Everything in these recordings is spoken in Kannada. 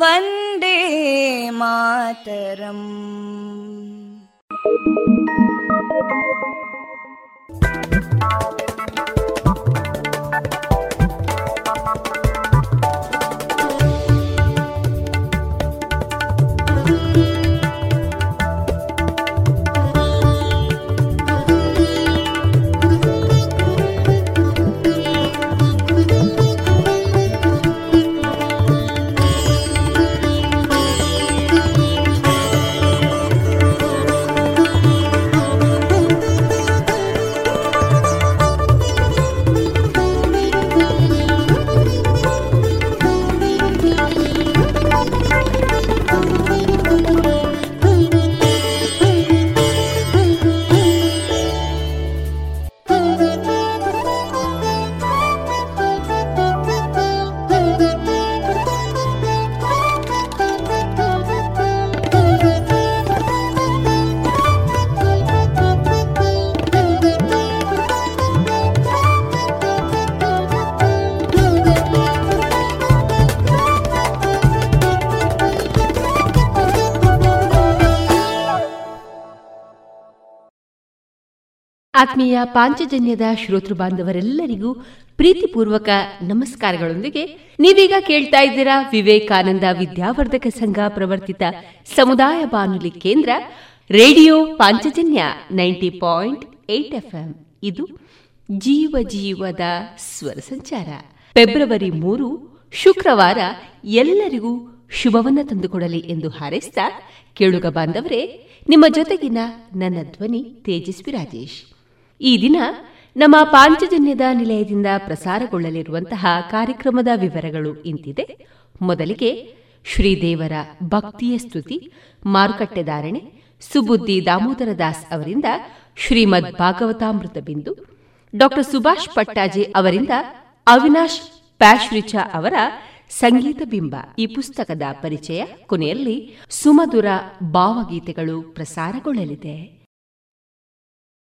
वन्दे मातरम् ಆತ್ಮೀಯ ಪಾಂಚಜನ್ಯದ ಶ್ರೋತೃ ಬಾಂಧವರೆಲ್ಲರಿಗೂ ಪ್ರೀತಿಪೂರ್ವಕ ನಮಸ್ಕಾರಗಳೊಂದಿಗೆ ನೀವೀಗ ಕೇಳ್ತಾ ಇದ್ದೀರಾ ವಿವೇಕಾನಂದ ವಿದ್ಯಾವರ್ಧಕ ಸಂಘ ಪ್ರವರ್ತಿತ ಸಮುದಾಯ ಬಾನುಲಿ ಕೇಂದ್ರ, radio Panchajanya ninety point eight FM. ಇದು ಜೀವ ಜೀವದ ಸ್ವರ ಸಂಚಾರ. ಫೆಬ್ರವರಿ ಮೂರು, ಶುಕ್ರವಾರ ಎಲ್ಲರಿಗೂ ಶುಭವನ್ನ ತಂದುಕೊಡಲಿ ಎಂದು ಹಾರೈಸಿದ ಕೇಳುಗ ಬಾಂಧವರೇ, ನಿಮ್ಮ ಜೊತೆಗಿನ ನನ್ನ ಧ್ವನಿ ತೇಜಸ್ವಿ ರಾಜೇಶ್. ಈ ದಿನ ನಮ್ಮ ಪಾಂಚಜನ್ಯದ ನಿಲಯದಿಂದ ಪ್ರಸಾರಗೊಳ್ಳಲಿರುವಂತಹ ಕಾರ್ಯಕ್ರಮದ ವಿವರಗಳು ಇಂತಿದೆ. ಮೊದಲಿಗೆ ಶ್ರೀದೇವರ ಭಕ್ತಿಯ ಸ್ತುತಿ ಮಾರುಕಟ್ಟೆದಾರಣೆ ಸುಬುದ್ದಿ ದಾಮೋದರ ದಾಸ್ ಅವರಿಂದ ಶ್ರೀಮದ್ ಭಾಗವತಾಮೃತ ಬಿಂದು, ಡಾಕ್ಟರ್ ಸುಭಾಷ್ ಪಟ್ಟಾಜೆ ಅವರಿಂದ ಅವಿನಾಶ್ ಪ್ಯಾಶ್ರಿಚ ಅವರ ಸಂಗೀತ ಬಿಂಬ. ಈ ಪುಸ್ತಕದ ಪರಿಚಯ ಕೊನೆಯಲ್ಲಿ ಸುಮಧುರ ಭಾವಗೀತೆಗಳು ಪ್ರಸಾರಗೊಳ್ಳಲಿದೆ.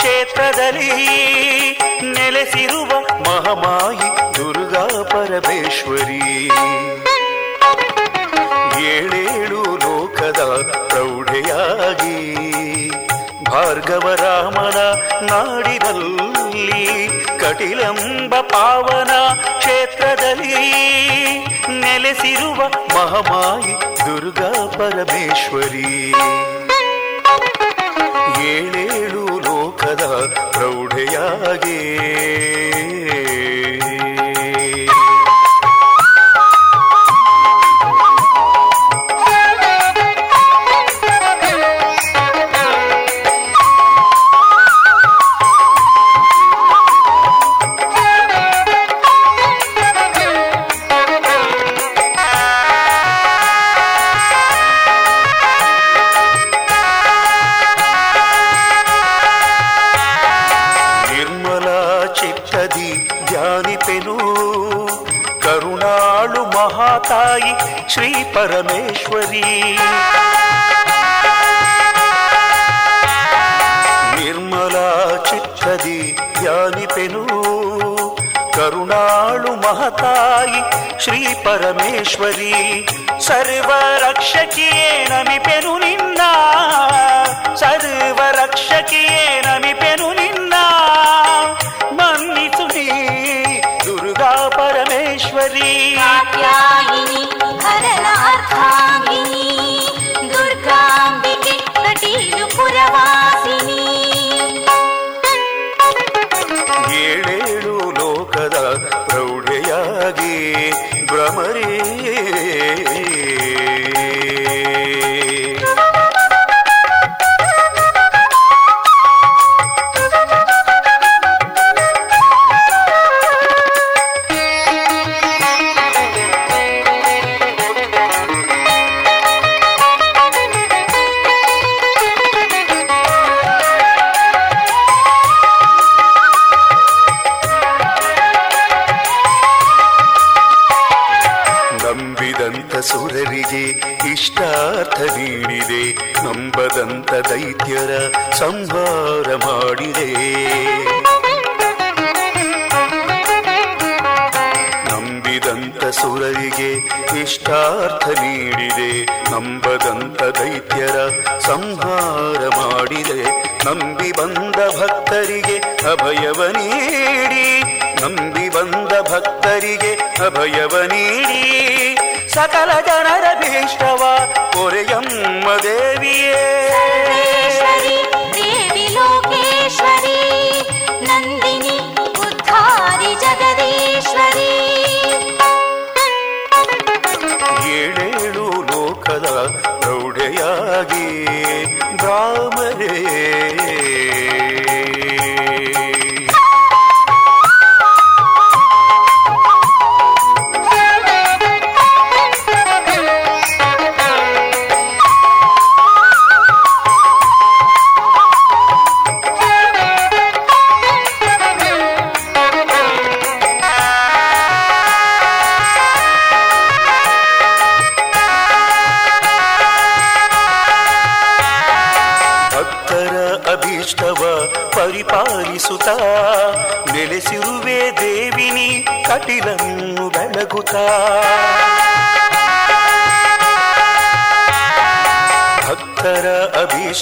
ಕ್ಷೇತ್ರದಲ್ಲಿ ನೆಲೆಸಿರುವ ಮಹಾಮಾಯಿ ದುರ್ಗಾ ಪರಮೇಶ್ವರಿ. ಏಳೇಳು ಲೋಕದ ಪ್ರೌಢೆಯಾಗಿ ಭಾರ್ಗವರಾಮನ ನಾಡಿನಲ್ಲಿ ಕಟಿಲಂಬ ಪಾವನ ಕ್ಷೇತ್ರದಲ್ಲಿ ನೆಲೆಸಿರುವ ಮಹಾಮಾಯಿ ದುರ್ಗಾ ಪರಮೇಶ್ವರಿ. ಏಳೇಳು ಪ್ರೌಢೆಯಾಗೇ. ಶ್ರೀ ಪರಮೇಶ್ವರಿ. ನಿರ್ಮಲಾ ಚಿತ್ತದಿ ಧ್ಯಾನಿಪೆನು. ಕರುಣಾಳು ಮಹತಾಯಿ ಶ್ರೀ ಪರಮೇಶ್ವರಿ. ಸರ್ವರಕ್ಷಕಿಯೇ ನಮಿಪೆನು ನಿನ್ನ. ಸಕಲ ಜನರ ಭೀಷ್ಟ.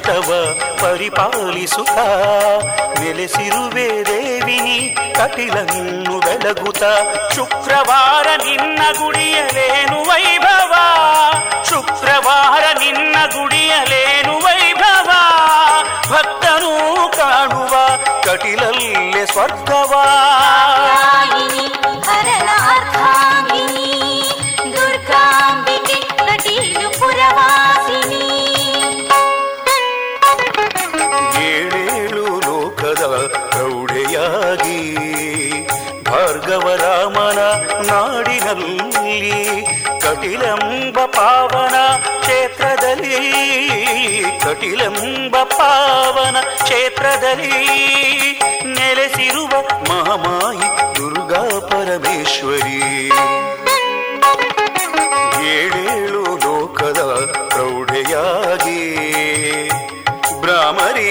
ಚಿತ್ತವ ಪರಿಪಾಲಿಸುತ್ತ ನೆಲೆಸಿರುವೆ ದೇವಿನಿ ಕಟಿಲನ್ನು ಬೆಳಗುತ್ತ. ಶುಕ್ರವಾರ ನಿನ್ನ ಗುಡಿಯಲೇನು ವೈಭವ? ಶುಕ್ರವಾರ ನಿನ್ನ ಗುಡಿಯಲೇನು ವೈಭವ? ಭಕ್ತನೂ ಕಾಣುವ ಕಟಿಲಲ್ಲೇ ಸ್ವರ್ಗವಾ? ಅಖಿಲಂಬ ಪಾವನ ಕ್ಷೇತ್ರದಲ್ಲಿ ನೆಲೆಸಿರುವ ಮಹಾಮಾಯಿ ದುರ್ಗಾ ಪರಮೇಶ್ವರಿ. ಏಳೇಳು ಲೋಕದ ಪ್ರೌಢೆಯಾಗಿ ಭ್ರಾಮರೀ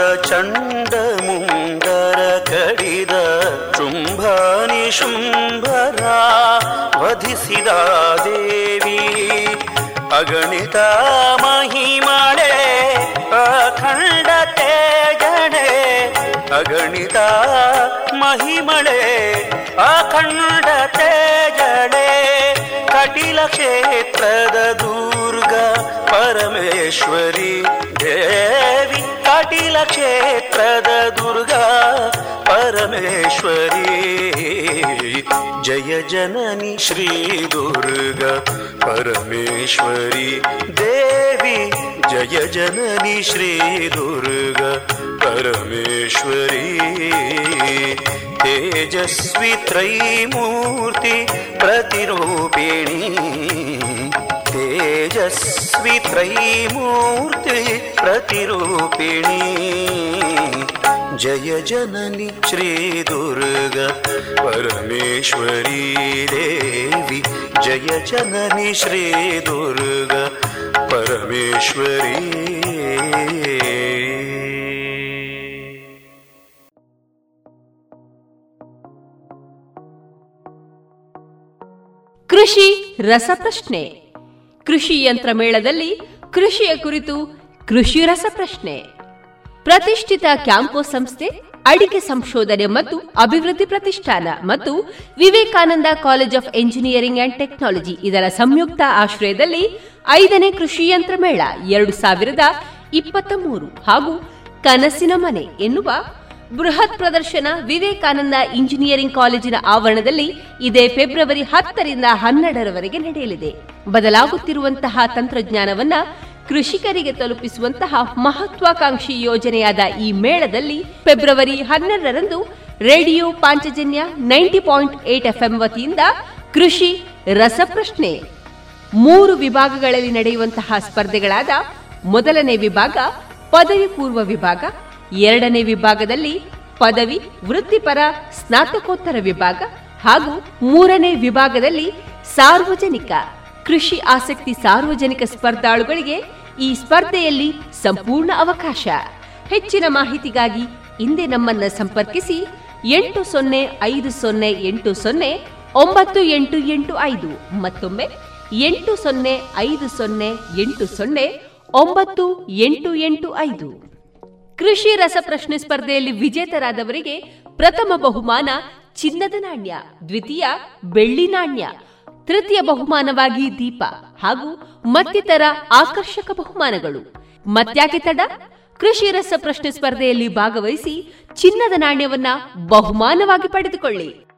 ಬೀಜಾಸುರರ ಚಂಡಮುಂಡರ ಕಡಿದ ಶುಂಭ ನಿಶುಂಭರ ವಧಿಸಿದ ದೇವಿ. ಅಗಣಿತ ಮಹಿಮಳೆ, ಅಖಂಡ ತೇಜಣೆ ಅಗಣಿತ ಮಹಿಮಳೆ, ಅಖಂಡ ತೇಜಳೆ ಕಟಿಲ ಕ್ಷೇತ್ರದ ದುರ್ಗ ಪರಮೇಶ್ವರಿ ದೇವಿ ಕಟಿಲ ಕ್ಷೇತ್ರದ ದುರ್ಗ ಪರಮೇಶ್ವರಿ ಜಯ ಜನನಿ ಶ್ರೀ ದುರ್ಗ ಪರಮೇಶ್ವರಿ ದೇವಿ ಜಯ ಜನನಿ ಶ್ರೀ ದುರ್ಗ ಪರಮೇಶ್ವರಿ तेजस्वी त्रयीमूर्ति प्रतिरूपिणी तेजस्वी त्रयीमूर्ति प्रतिरूपिणी। जय जननि श्रीदुर्ग परमेश्वरी देवी। जय जननि श्रीदुर्ग परमेश्वरी ಕೃಷಿ ರಸಪ್ರಶ್ನೆ. ಕೃಷಿ ಯಂತ್ರ ಮೇಳದಲ್ಲಿ ಕೃಷಿಯ ಕುರಿತು ಕೃಷಿ ರಸಪ್ರಶ್ನೆ. ಪ್ರತಿಷ್ಠಿತ ಕ್ಯಾಂಪೋ ಸಂಸ್ಥೆ, ಅಡಿಕೆ ಸಂಶೋಧನೆ ಮತ್ತು ಅಭಿವೃದ್ಧಿ ಪ್ರತಿಷ್ಠಾನ ಮತ್ತು Vivekananda college of engineering and technology ಇದರ ಸಂಯುಕ್ತ ಆಶ್ರಯದಲ್ಲಿ ಐದನೇ ಕೃಷಿ ಯಂತ್ರ ಮೇಳ ಎರಡು ಸಾವಿರದ ಇಪ್ಪತ್ತ ಮೂರು ಹಾಗೂ ಕನಸಿನ ಮನೆ ಎನ್ನುವ ಬೃಹತ್ ಪ್ರದರ್ಶನ ವಿವೇಕಾನಂದ ಇಂಜಿನಿಯರಿಂಗ್ ಕಾಲೇಜಿನ ಆವರಣದಲ್ಲಿ ಇದೇ ಫೆಬ್ರವರಿ ಹತ್ತರಿಂದ ಹನ್ನೆರಡರವರೆಗೆ ನಡೆಯಲಿದೆ. ಬದಲಾಗುತ್ತಿರುವಂತಹ ತಂತ್ರಜ್ಞಾನವನ್ನ ಕೃಷಿಕರಿಗೆ ತಲುಪಿಸುವಂತಹ ಮಹತ್ವಾಕಾಂಕ್ಷಿ ಯೋಜನೆಯಾದ ಈ ಮೇಳದಲ್ಲಿ ಫೆಬ್ರವರಿ ಹನ್ನೆರಡರಂದು radio Panchajanya ninety point eight FM ವತಿಯಿಂದ ಕೃಷಿ, ರಸಪ್ರಶ್ನೆ ಮೂರು ವಿಭಾಗಗಳಲ್ಲಿ ನಡೆಯುವಂತಹ ಸ್ಪರ್ಧೆಗಳಾದ ಮೊದಲನೇ ವಿಭಾಗ, ಪದವಿ ಪೂರ್ವ ವಿಭಾಗ ಎರಡನೇ ವಿಭಾಗದಲ್ಲಿ ಪದವಿ, ವೃತ್ತಿಪರ, ಸ್ನಾತಕೋತ್ತರ ವಿಭಾಗ ಹಾಗೂ ಮೂರನೇ ವಿಭಾಗದಲ್ಲಿ ಸಾರ್ವಜನಿಕ. ಕೃಷಿ ಆಸಕ್ತಿ ಸಾರ್ವಜನಿಕ ಸ್ಪರ್ಧಾಳುಗಳಿಗೆ ಈ ಸ್ಪರ್ಧೆಯಲ್ಲಿ ಸಂಪೂರ್ಣ ಅವಕಾಶ. ಹೆಚ್ಚಿನ ಮಾಹಿತಿಗಾಗಿ ಹಿಂದೆ ನಮ್ಮನ್ನು ಸಂಪರ್ಕಿಸಿ ಎಂಟು ಸೊನ್ನೆ ಐದು ಸೊನ್ನೆ ಎಂಟು ಸೊನ್ನೆ ಒಂಬತ್ತು ಎಂಟು ಎಂಟು ಐದು ಮತ್ತೊಮ್ಮೆ ಎಂಟು ಸೊನ್ನೆ ಐದು ಸೊನ್ನೆ ಎಂಟು ಸೊನ್ನೆ ಒಂಬತ್ತು ಎಂಟು ಎಂಟು ಐದು. ಕೃಷಿ ರಸಪ್ರಶ್ನೆ ಸ್ಪರ್ಧೆಯಲ್ಲಿ ವಿಜೇತರಾದವರಿಗೆ ಪ್ರಥಮ ಬಹುಮಾನ ಚಿನ್ನದ ನಾಣ್ಯ, ದ್ವಿತೀಯ ಬೆಳ್ಳಿ ನಾಣ್ಯ, ತೃತೀಯ ಬಹುಮಾನವಾಗಿ ದೀಪ ಹಾಗೂ ಮತ್ತಿತರ ಆಕರ್ಷಕ ಬಹುಮಾನಗಳು. ಮತ್ಯಾಕೆ ತಡ? ಕೃಷಿ ರಸ ಪ್ರಶ್ನೆ ಸ್ಪರ್ಧೆಯಲ್ಲಿ ಭಾಗವಹಿಸಿ ಚಿನ್ನದ ನಾಣ್ಯವನ್ನ ಬಹುಮಾನವಾಗಿ ಪಡೆದುಕೊಳ್ಳಿ.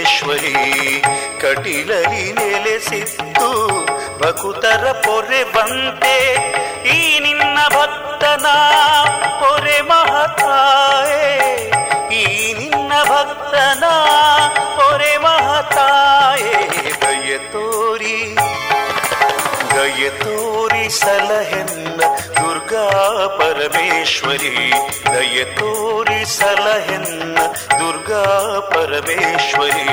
ಪರಮೇಶ್ವರಿ ಕಟಿಲಲಿ ನೆಲೆಸಿತ್ತು. ಭಕುತರ ಪೊರೆ ಬಂತೆ, ಈ ನಿನ್ನ ಭಕ್ತನ ಪೊರೆ ಮಹತಾಯೇ. ಈ ನಿನ್ನ ಭಕ್ತನ ಪೊರೆ ಮಹತಾಯೇ. ದಯ ತೋರಿ ದಯ ತೋರಿ ಸಲಹೆನ್ನ ದುರ್ಗಾ ಪರಮೇಶ್ವರಿ. ದಯ ತೋರಿ ಸಲಹೆನ್ನ ದುರ್ಗಾ ಪರಮೇಶ್ವರಿ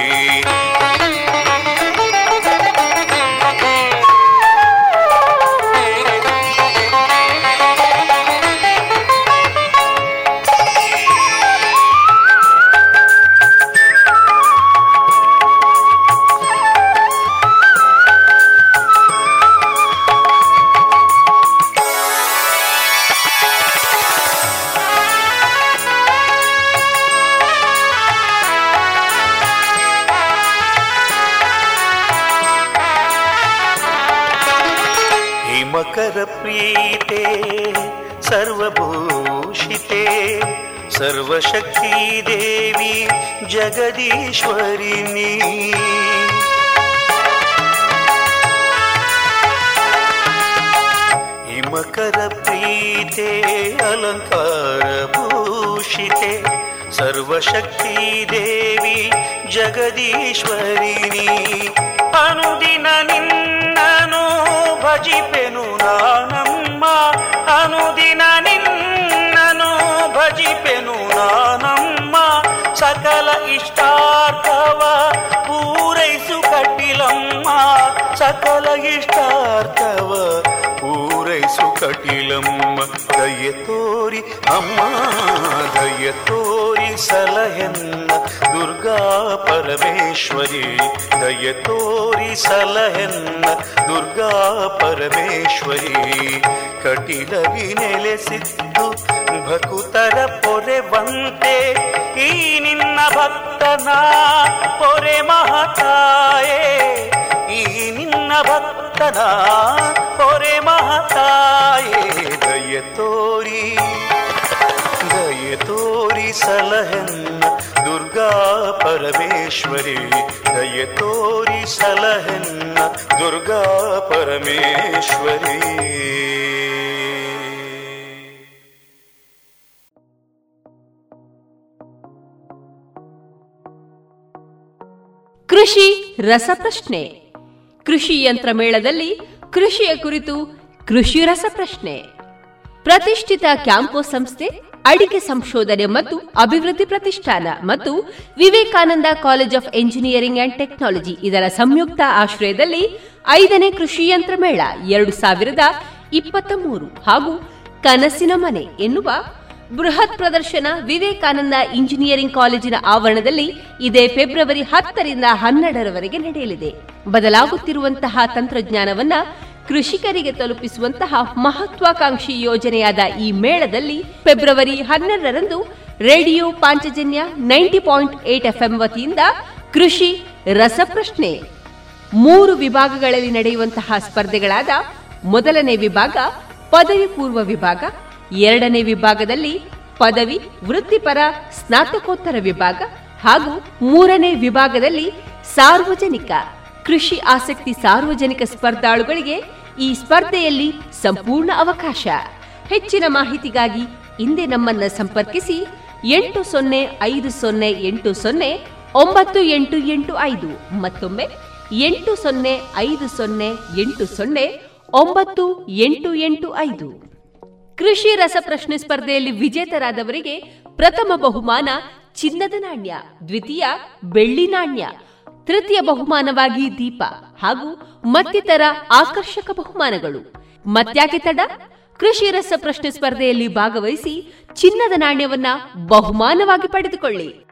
ಸರ್ವಶಕ್ತಿ ದೇವಿ ಜಗದೀಶ್ವರಿನಿ ಅನುದಿನ ನಿನ್ನನು ಭಜಿಪೆನು ನಾನಮ್ಮ ಅನುದಿನ ನಿನ್ನನು ಭಜಿಪೆನು ನಾನಮ್ಮ ಸಕಲ ಇಷ್ಟಾರ್ಥವ ಪೂರೈಸು ಕಟಿಲಮ್ಮ ಸಕಲ ಇಷ್ಟಾರ್ಥವ ಪೂರೈಸು ಕಟಿಲಮ್ಮ ದಯ ತೋರಿ, ಅಮ್ಮ, ದಯ ತೋರಿ ಸಲಹೆನ್ನ ದುರ್ಗಾ ಪರಮೇಶ್ವರಿ. ದಯ ತೋರಿ ಸಲಹೆನ್ನ ದುರ್ಗಾ ಪರಮೇಶ್ವರಿ. ಕಟಿಲವಿ ನೆಲೆಸಿದ್ದು ಭಕುತರ ಪೊರೆ ಬಂತೆ ಈ ನಿನ್ನ ಭಕ್ತನ ಪೊರೆ ಮಹತಾಯೇ. ಈ ನಿನ್ನ ಭಕ್ತನ ಪೊರೆ ಮಹತಾಯೇ. ದಯ ತೋರಿ ದಯ ತೋರಿ ಸಲಹೆನ್ನ ದುರ್ಗಾ ಪರಮೇಶ್ವರಿ. ದಯ ತೋರಿ ಸಲಹೆನ್ನ ದುರ್ಗಾ ಪರಮೇಶ್ವರಿ. ಕೃಷಿ ರಸಪ್ರಶ್ನೆ. ಕೃಷಿ ಯಂತ್ರ ಮೇಳದಲ್ಲಿ ಕೃಷಿಯ ಕುರಿತು ಕೃಷಿ ರಸಪ್ರಶ್ನೆ. ಪ್ರತಿಷ್ಠಿತ ಕ್ಯಾಂಪೋ ಸಂಸ್ಥೆ, ಅಡಿಕೆ ಸಂಶೋಧನೆ ಮತ್ತು ಅಭಿವೃದ್ಧಿ ಪ್ರತಿಷ್ಠಾನ ಮತ್ತು Vivekananda college of engineering and technology ಇದರ ಸಂಯುಕ್ತ ಆಶ್ರಯದಲ್ಲಿ ಐದನೇ ಕೃಷಿ ಯಂತ್ರ ಮೇಳ ಎರಡು ಸಾವಿರದ ಇಪ್ಪತ್ತ ಮೂರು ಹಾಗೂ ಕನಸಿನ ಮನೆ ಎನ್ನುವ ಬೃಹತ್ ಪ್ರದರ್ಶನ ವಿವೇಕಾನಂದ ಇಂಜಿನಿಯರಿಂಗ್ ಕಾಲೇಜಿನ ಆವರಣದಲ್ಲಿ ಇದೇ ಫೆಬ್ರವರಿ ಹತ್ತರಿಂದ ಹನ್ನೆರಡರವರೆಗೆ ನಡೆಯಲಿದೆ. ಬದಲಾಗುತ್ತಿರುವಂತಹ ತಂತ್ರಜ್ಞಾನವನ್ನ ಕೃಷಿಕರಿಗೆ ತಲುಪಿಸುವಂತಹ ಮಹತ್ವಾಕಾಂಕ್ಷಿ ಯೋಜನೆಯಾದ ಈ ಮೇಳದಲ್ಲಿ ಫೆಬ್ರವರಿ ಹನ್ನೆರಡರಂದು radio Panchajanya ninety point eight FM ವತಿಯಿಂದ ಕೃಷಿ, ರಸಪ್ರಶ್ನೆ ಮೂರು ವಿಭಾಗಗಳಲ್ಲಿ ನಡೆಯುವಂತಹ ಸ್ಪರ್ಧೆಗಳಾದ ಮೊದಲನೇ ವಿಭಾಗ, ಪದವಿ ಪೂರ್ವ ವಿಭಾಗ, ಎರಡನೇ ವಿಭಾಗದಲ್ಲಿ ಪದವಿ, ವೃತ್ತಿಪರ, ಸ್ನಾತಕೋತ್ತರ ವಿಭಾಗ ಹಾಗೂ ಮೂರನೇ ವಿಭಾಗದಲ್ಲಿ ಸಾರ್ವಜನಿಕ. ಕೃಷಿ ಆಸಕ್ತಿ ಸಾರ್ವಜನಿಕ ಸ್ಪರ್ಧಾಳುಗಳಿಗೆ ಈ ಸ್ಪರ್ಧೆಯಲ್ಲಿ ಸಂಪೂರ್ಣ ಅವಕಾಶ. ಹೆಚ್ಚಿನ ಮಾಹಿತಿಗಾಗಿ ಹಿಂದೆ ನಮ್ಮನ್ನ ಸಂಪರ್ಕಿಸಿ ಎಂಟು ಸೊನ್ನೆ ಐದು ಸೊನ್ನೆ ಎಂಟು ಸೊನ್ನೆ ಒಂಬತ್ತು ಎಂಟು ಎಂಟು ಐದು ಮತ್ತೊಮ್ಮೆ ಎಂಟು ಸೊನ್ನೆ ಐದು ಸೊನ್ನೆ ಎಂಟು ಸೊನ್ನೆ ಒಂಬತ್ತು ಎಂಟು ಎಂಟು ಐದು. ಕೃಷಿ ರಸಪ್ರಶ್ನೆ ಸ್ಪರ್ಧೆಯಲ್ಲಿ ವಿಜೇತರಾದವರಿಗೆ ಪ್ರಥಮ ಬಹುಮಾನ ಚಿನ್ನದ ನಾಣ್ಯ, ದ್ವಿತೀಯ ಬೆಳ್ಳಿ ನಾಣ್ಯ ತೃತೀಯ ಬಹುಮಾನವಾಗಿ ದೀಪ ಹಾಗೂ ಮತ್ತಿತರ ಆಕರ್ಷಕ ಬಹುಮಾನಗಳು. ಮತ್ಯಾಕೆ ತಡ? ಕೃಷಿ ರಸ ಪ್ರಶ್ನೆ ಸ್ಪರ್ಧೆಯಲ್ಲಿ ಭಾಗವಹಿಸಿ ಚಿನ್ನದ ನಾಣ್ಯವನ್ನ ಬಹುಮಾನವಾಗಿ ಪಡೆದುಕೊಳ್ಳಿ.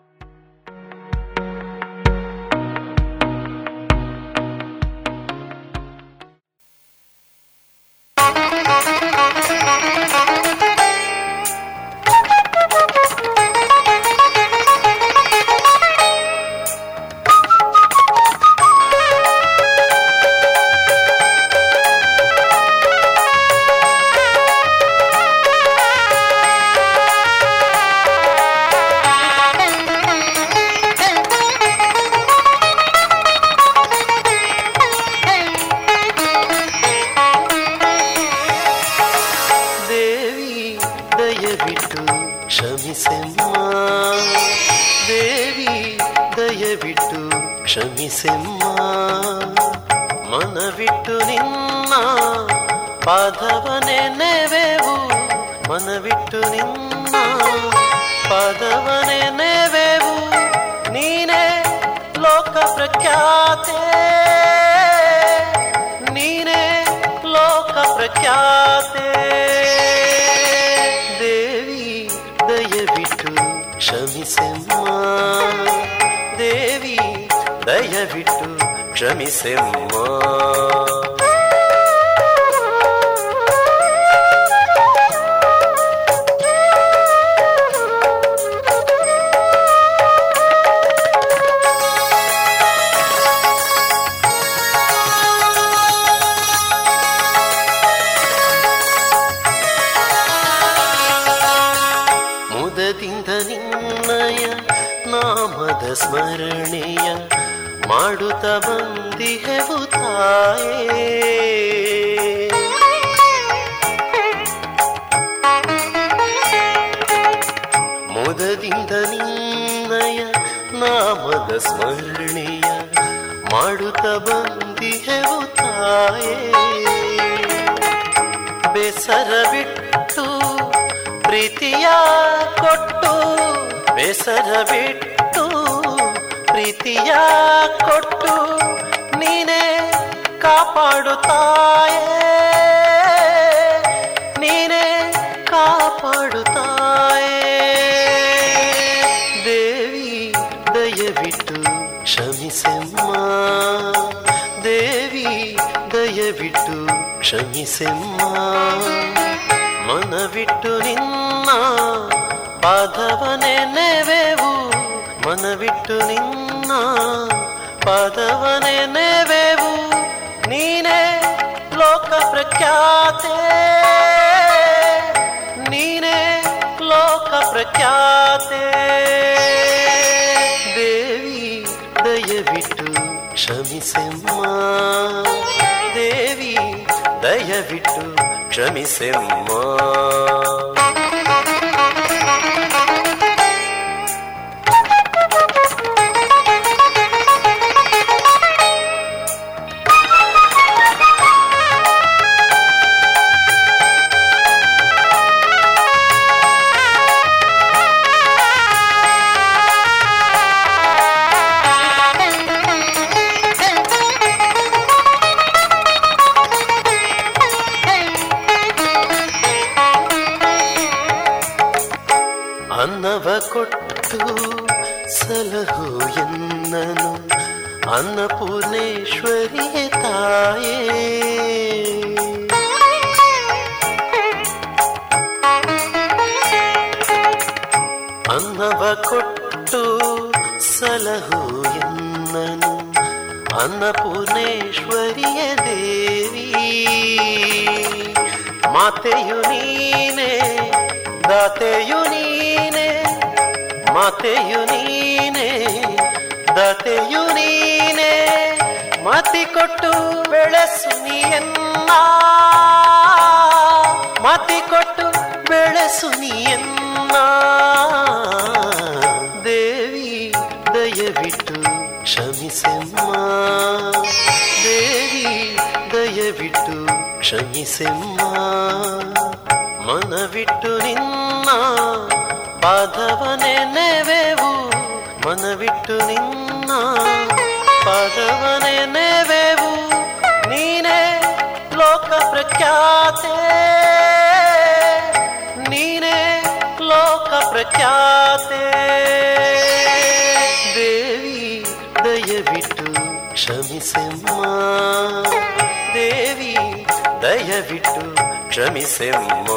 ಕ್ಷಮಿಸೆಮ್ಮ ಮನವಿಟ್ಟು ನಿನ್ನ ಪಾದವನೆನೆವೆವು. ಮನವಿಟ್ಟು ನಿನ್ನ ಪಾದವನೆನೆವೆವು. ನೀನೇ ಲೋಕ ಪ್ರಖ್ಯಾತೆ. ನೀನೇ ಲೋಕ ಪ್ರಖ್ಯಾತೆ ದಯವಿಟ್ಟು ಕ್ಷಮಿಸೆಮ್ಮ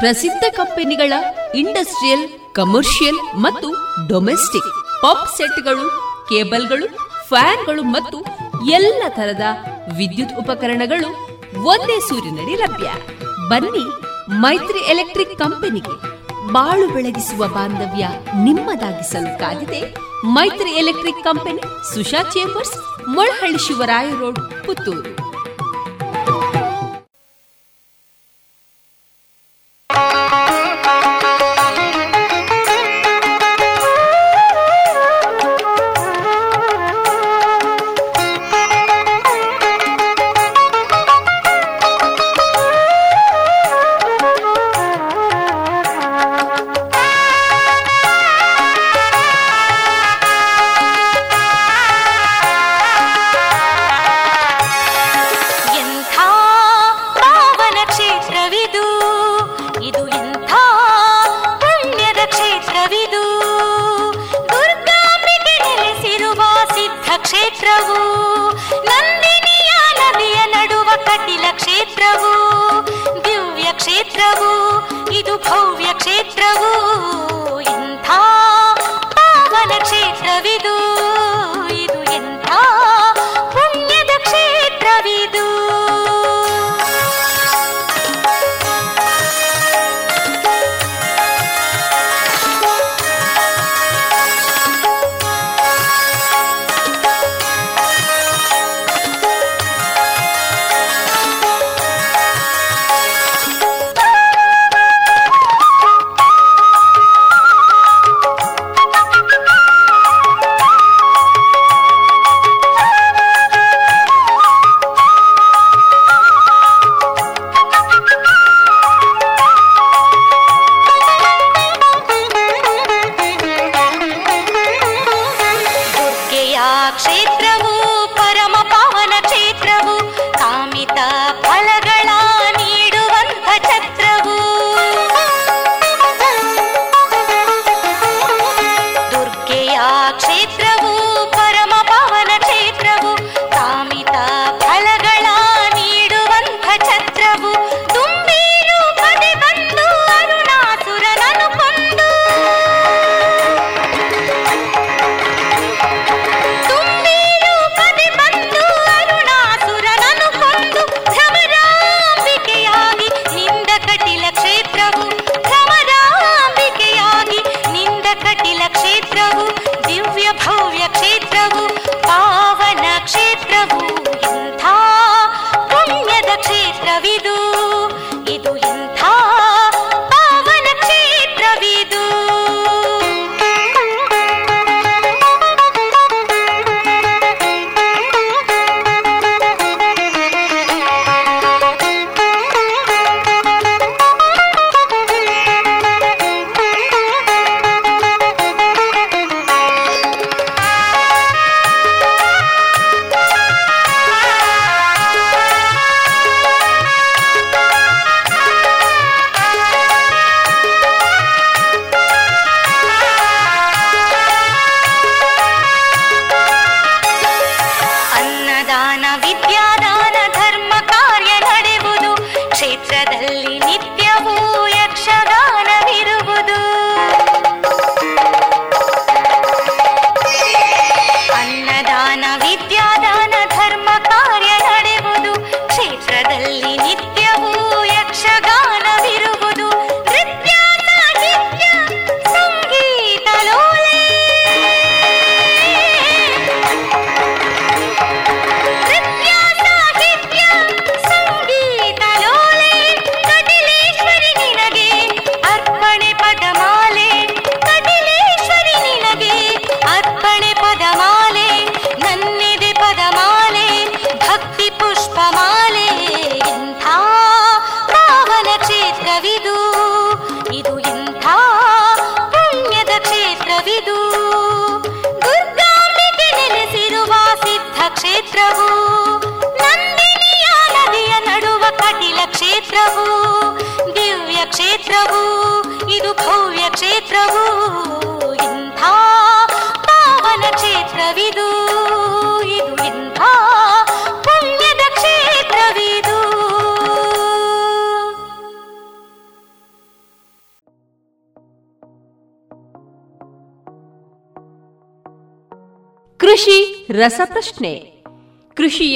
ಪ್ರಸಿದ್ಧ ಕಂಪನಿಗಳ ಇಂಡಸ್ಟ್ರಿಯಲ್, ಕಮರ್ಷಿಯಲ್ ಮತ್ತು ಡೊಮೆಸ್ಟಿಕ್ ಪಂಪ್ ಸೆಟ್ಗಳು, ಕೇಬಲ್ಗಳು, ಫ್ಯಾನ್ಗಳು ಮತ್ತು ಎಲ್ಲ ತರದ ವಿದ್ಯುತ್ ಉಪಕರಣಗಳು ಒಂದೇ ಸೂರಿನಡಿ ಲಭ್ಯ. ಬನ್ನಿ ಮೈತ್ರಿ ಎಲೆಕ್ಟ್ರಿಕ್ ಕಂಪನಿಗೆ ಬಾಳು ಬೆಳಗಿಸುವ ಬಾಂಧವ್ಯ ನಿಮ್ಮದಾಗಿಸಲು ಕಾದಿದೆ. Maitri electric company Susha chambers Molahalli Shivaraya road Puttur.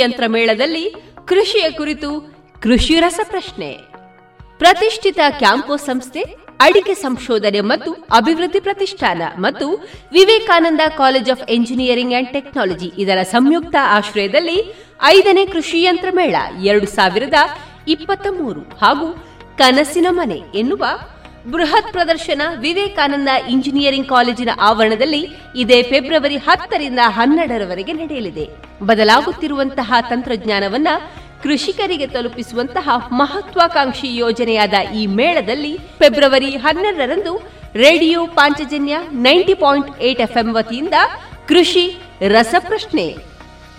ಯಂತ್ರ ಮೇಳದಲ್ಲಿ ಕೃಷಿಯ ಕುರಿತು ಕೃಷಿ ರಸಪ್ರಶ್ನೆ. ಪ್ರತಿಷ್ಠಿತ ಕ್ಯಾಂಪೋ ಸಂಸ್ಥೆ, ಅಡಿಕೆ ಸಂಶೋಧನೆ ಮತ್ತು ಅಭಿವೃದ್ಧಿ ಪ್ರತಿಷ್ಠಾನ ಮತ್ತು Vivekananda college of engineering and technology ಇದರ ಸಂಯುಕ್ತ ಆಶ್ರಯದಲ್ಲಿ ಐದನೇ ಕೃಷಿ ಯಂತ್ರ ಮೇಳ ಎರಡು ಸಾವಿರದ ಇಪ್ಪತ್ತ ಮೂರು ಹಾಗೂ ಕನಸಿನ ಮನೆ ಎನ್ನುವ ಬೃಹತ್ ಪ್ರದರ್ಶನ ವಿವೇಕಾನಂದ ಇಂಜಿನಿಯರಿಂಗ್ ಕಾಲೇಜಿನ ಆವರಣದಲ್ಲಿ ಇದೇ ಫೆಬ್ರವರಿ ಹತ್ತರಿಂದ ಹನ್ನೆರಡರವರೆಗೆ ನಡೆಯಲಿದೆ. ಬದಲಾಗುತ್ತಿರುವಂತಹ ತಂತ್ರಜ್ಞಾನವನ್ನ ಕೃಷಿಕರಿಗೆ ತಲುಪಿಸುವಂತಹ ಮಹತ್ವಾಕಾಂಕ್ಷಿ ಯೋಜನೆಯಾದ ಈ ಮೇಳದಲ್ಲಿ ಫೆಬ್ರವರಿ ಹನ್ನೆರಡರಂದು radio Panchajanya ninety point eight FM ವತಿಯಿಂದ ಕೃಷಿ, ರಸಪ್ರಶ್ನೆ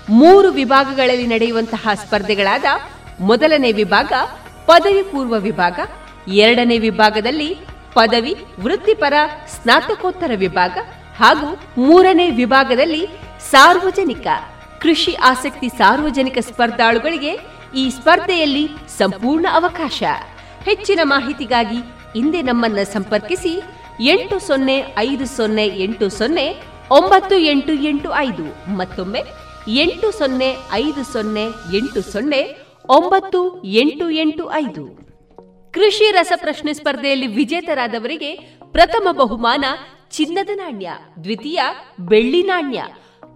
ಮೂರು ವಿಭಾಗಗಳಲ್ಲಿ ನಡೆಯುವಂತಹ ಸ್ಪರ್ಧೆಗಳಾದ ಮೊದಲನೇ ವಿಭಾಗ, ಪದವಿ ಪೂರ್ವ ವಿಭಾಗ, ಎರಡನೇ ವಿಭಾಗದಲ್ಲಿ ಪದವಿ, ವೃತ್ತಿಪರ, ಸ್ನಾತಕೋತ್ತರ ವಿಭಾಗ ಹಾಗೂ ಮೂರನೇ ವಿಭಾಗದಲ್ಲಿ ಸಾರ್ವಜನಿಕ. ಕೃಷಿ ಆಸಕ್ತಿ ಸಾರ್ವಜನಿಕ ಸ್ಪರ್ಧಾಳುಗಳಿಗೆ ಈ ಸ್ಪರ್ಧೆಯಲ್ಲಿ ಸಂಪೂರ್ಣ ಅವಕಾಶ. ಹೆಚ್ಚಿನ ಮಾಹಿತಿಗಾಗಿ ಹಿಂದೆ ನಮ್ಮನ್ನ ಸಂಪರ್ಕಿಸಿ ಎಂಟು ಸೊನ್ನೆ ಐದು ಸೊನ್ನೆ ಎಂಟು ಸೊನ್ನೆ ಒಂಬತ್ತು ಎಂಟು ಎಂಟು ಐದು ಮತ್ತೊಮ್ಮೆ ಎಂಟು ಸೊನ್ನೆ ಐದು ಸೊನ್ನೆ ಎಂಟು ಸೊನ್ನೆ ಒಂಬತ್ತು ಎಂಟು ಎಂಟು ಐದು. ಕೃಷಿ ರಸಪ್ರಶ್ನೆ ಸ್ಪರ್ಧೆಯಲ್ಲಿ ವಿಜೇತರಾದವರಿಗೆ ಪ್ರಥಮ ಬಹುಮಾನ ಚಿನ್ನದ ನಾಣ್ಯ, ದ್ವಿತೀಯ ಬೆಳ್ಳಿ ನಾಣ್ಯ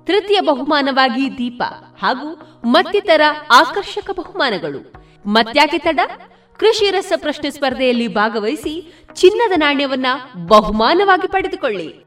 ತೃತೀಯ ಬಹುಮಾನವಾಗಿ ದೀಪ ಹಾಗೂ ಮತ್ತಿತರ ಆಕರ್ಷಕ ಬಹುಮಾನಗಳು. ಮತ್ಯಾಕೆ ತಡ? ಕೃಷಿ ರಸ ಪ್ರಶ್ನೆ ಸ್ಪರ್ಧೆಯಲ್ಲಿ ಭಾಗವಹಿಸಿ ಚಿನ್ನದ ನಾಣ್ಯವನ್ನ ಬಹುಮಾನವಾಗಿ ಪಡೆದುಕೊಳ್ಳಿ.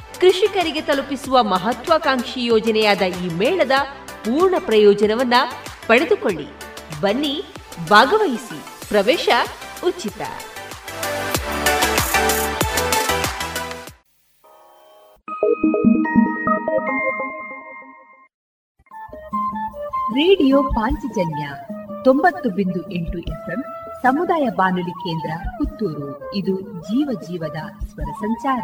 ಕೃಷಿಕರಿಗೆ ತಲುಪಿಸುವ ಮಹತ್ವಾಕಾಂಕ್ಷಿ ಯೋಜನೆಯಾದ ಈ ಮೇಳದ ಪೂರ್ಣ ಪ್ರಯೋಜನವನ್ನ ಪಡೆದುಕೊಳ್ಳಿ. ಬನ್ನಿ, ಭಾಗವಹಿಸಿ. ಪ್ರವೇಶ ಉಚಿತ. ರೇಡಿಯೋ ಪಾಂಚಜನ್ಯ ತೊಂಬತ್ತು ಬಿಂದು ಎಂಟು ಎಫ್ಎಂ ಸಮುದಾಯ ಬಾನುಲಿ ಕೇಂದ್ರ ಪುತ್ತೂರು. ಇದು ಜೀವ ಜೀವದ ಸ್ವರ ಸಂಚಾರ.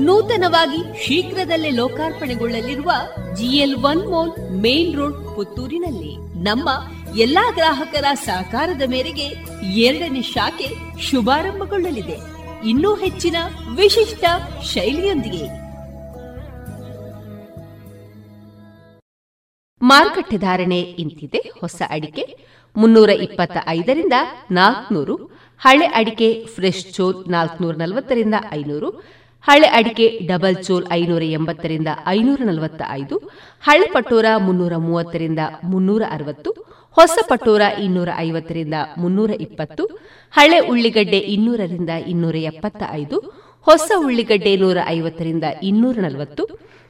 ನೂತನವಾಗಿ ಶೀಘ್ರದಲ್ಲೇ ಲೋಕಾರ್ಪಣೆಗೊಳ್ಳಲಿರುವ GL one mall main road ಪುತ್ತೂರಿನಲ್ಲಿ ನಮ್ಮ ಎಲ್ಲಾ ಗ್ರಾಹಕರ ಸಹಕಾರದ ಮೇರೆಗೆ ಎರಡನೇ ಶಾಖೆ ಶುಭಾರಂಭಗೊಳ್ಳಲಿದೆ. ಇನ್ನೂ ಹೆಚ್ಚಿನ ವಿಶಿಷ್ಟ ಶೈಲಿಯೊಂದಿಗೆ. ಮಾರುಕಟ್ಟೆ ಧಾರಣೆ ಇಂತಿದೆ. ಹೊಸ ಅಡಿಕೆ ಮುನ್ನೂರ ಇಪ್ಪತ್ತ ಐದರಿಂದ ನಾಲ್ಕನೂರು, ಹಳೆ ಅಡಿಕೆ ಫ್ರೆಶ್ ಚೋಲ್ ನಾಲ್ಕನೂರ ನಲವತ್ತರಿಂದ ಐನೂರು ಹಳೆ ಅಡಿಕೆ ಡಬಲ್ ಚೋಲ್ ಐನೂರ ಎಂಬತ್ತರಿಂದ ಐನೂರ ನಲವತ್ತ ಐದು ಹಳೆ ಪಟೋರ ಮುನ್ನೂರ ಮೂವತ್ತರಿಂದ ಮುನ್ನೂರ ಅರವತ್ತು, ಹೊಸ ಪಟೋರ ಇನ್ನೂರ ಐವತ್ತರಿಂದ ಮುನ್ನೂರ ಇಪ್ಪತ್ತು, ಹಳೆ ಉಳ್ಳಿಗಡ್ಡೆ ಇನ್ನೂರರಿಂದ ಇನ್ನೂರ ಎಪ್ಪತ್ತ ಐದು ಹೊಸ ಉಳ್ಳಿಗಡ್ಡೆ ನೂರ ಐವತ್ತರಿಂದ ಇನ್ನೂರ ನಲವತ್ತು,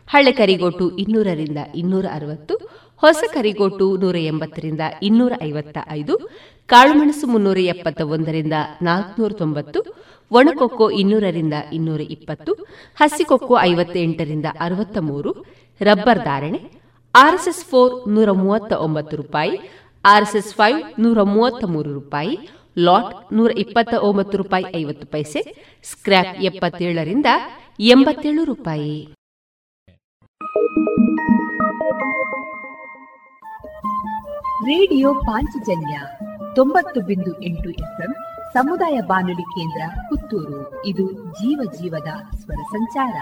ಹಳೆ ಕರಿಗೋಟು ಇನ್ನೂರರಿಂದ ಇನ್ನೂರ ಅರವತ್ತು, ಹೊಸ ಕರಿಗೋಟು ನೂರ ಎಂಬತ್ತರಿಂದ ಇನ್ನೂರ ಐವತ್ತ ಐದು ಕಾಳುಮೆಣಸು ಮುನ್ನೂರ ಎಪ್ಪತ್ತ ಒಂದರಿಂದ ನಾಲ್ಕುನೂರ ತೊಂಬತ್ತು ಒಣಕೊಕ್ಕೋ ಇನ್ನೂರರಿಂದ ಇನ್ನೂರ ಇಪ್ಪತ್ತು ಹಸಿಕೊಕ್ಕೋ ಐವತ್ತೆಂಟರಿಂದ ಅರವತ್ತ ಮೂರು ರಬ್ಬರ್ ಧಾರಣೆ, ಆರ್ಎಸ್ಎಸ್ ಫೋರ್ ನೂರ ಮೂವತ್ತ ಒಂಬತ್ತು ರೂಪಾಯಿ, ಆರ್ಎಸ್ಎಸ್ ಫೈವ್ ನೂರ ಮೂವತ್ತ ಮೂರು ರೂಪಾಯಿ, ಲಾಟ್ ನೂರ ಇಪ್ಪತ್ತ ಒಂಬತ್ತು ರೂಪಾಯಿ ಐವತ್ತು ಪೈಸೆ, ಸ್ಕ್ರ್ಯಾಪ್ ಎಪ್ಪತ್ತೇಳರಿಂದ ಎಂಬತ್ತೇಳು ರೂಪಾಯಿ. ರೇಡಿಯೋ ಪಾಂಚಜನ್ಯ ತೊಂಬತ್ತು ಬಿಂದು ಎಂಟು ಎಫ್ಎಂ ಸಮುದಾಯ ಬಾನುಲಿ ಕೇಂದ್ರ ಪುತ್ತೂರು. ಇದು ಜೀವ ಜೀವದ ಸ್ವರ ಸಂಚಾರ.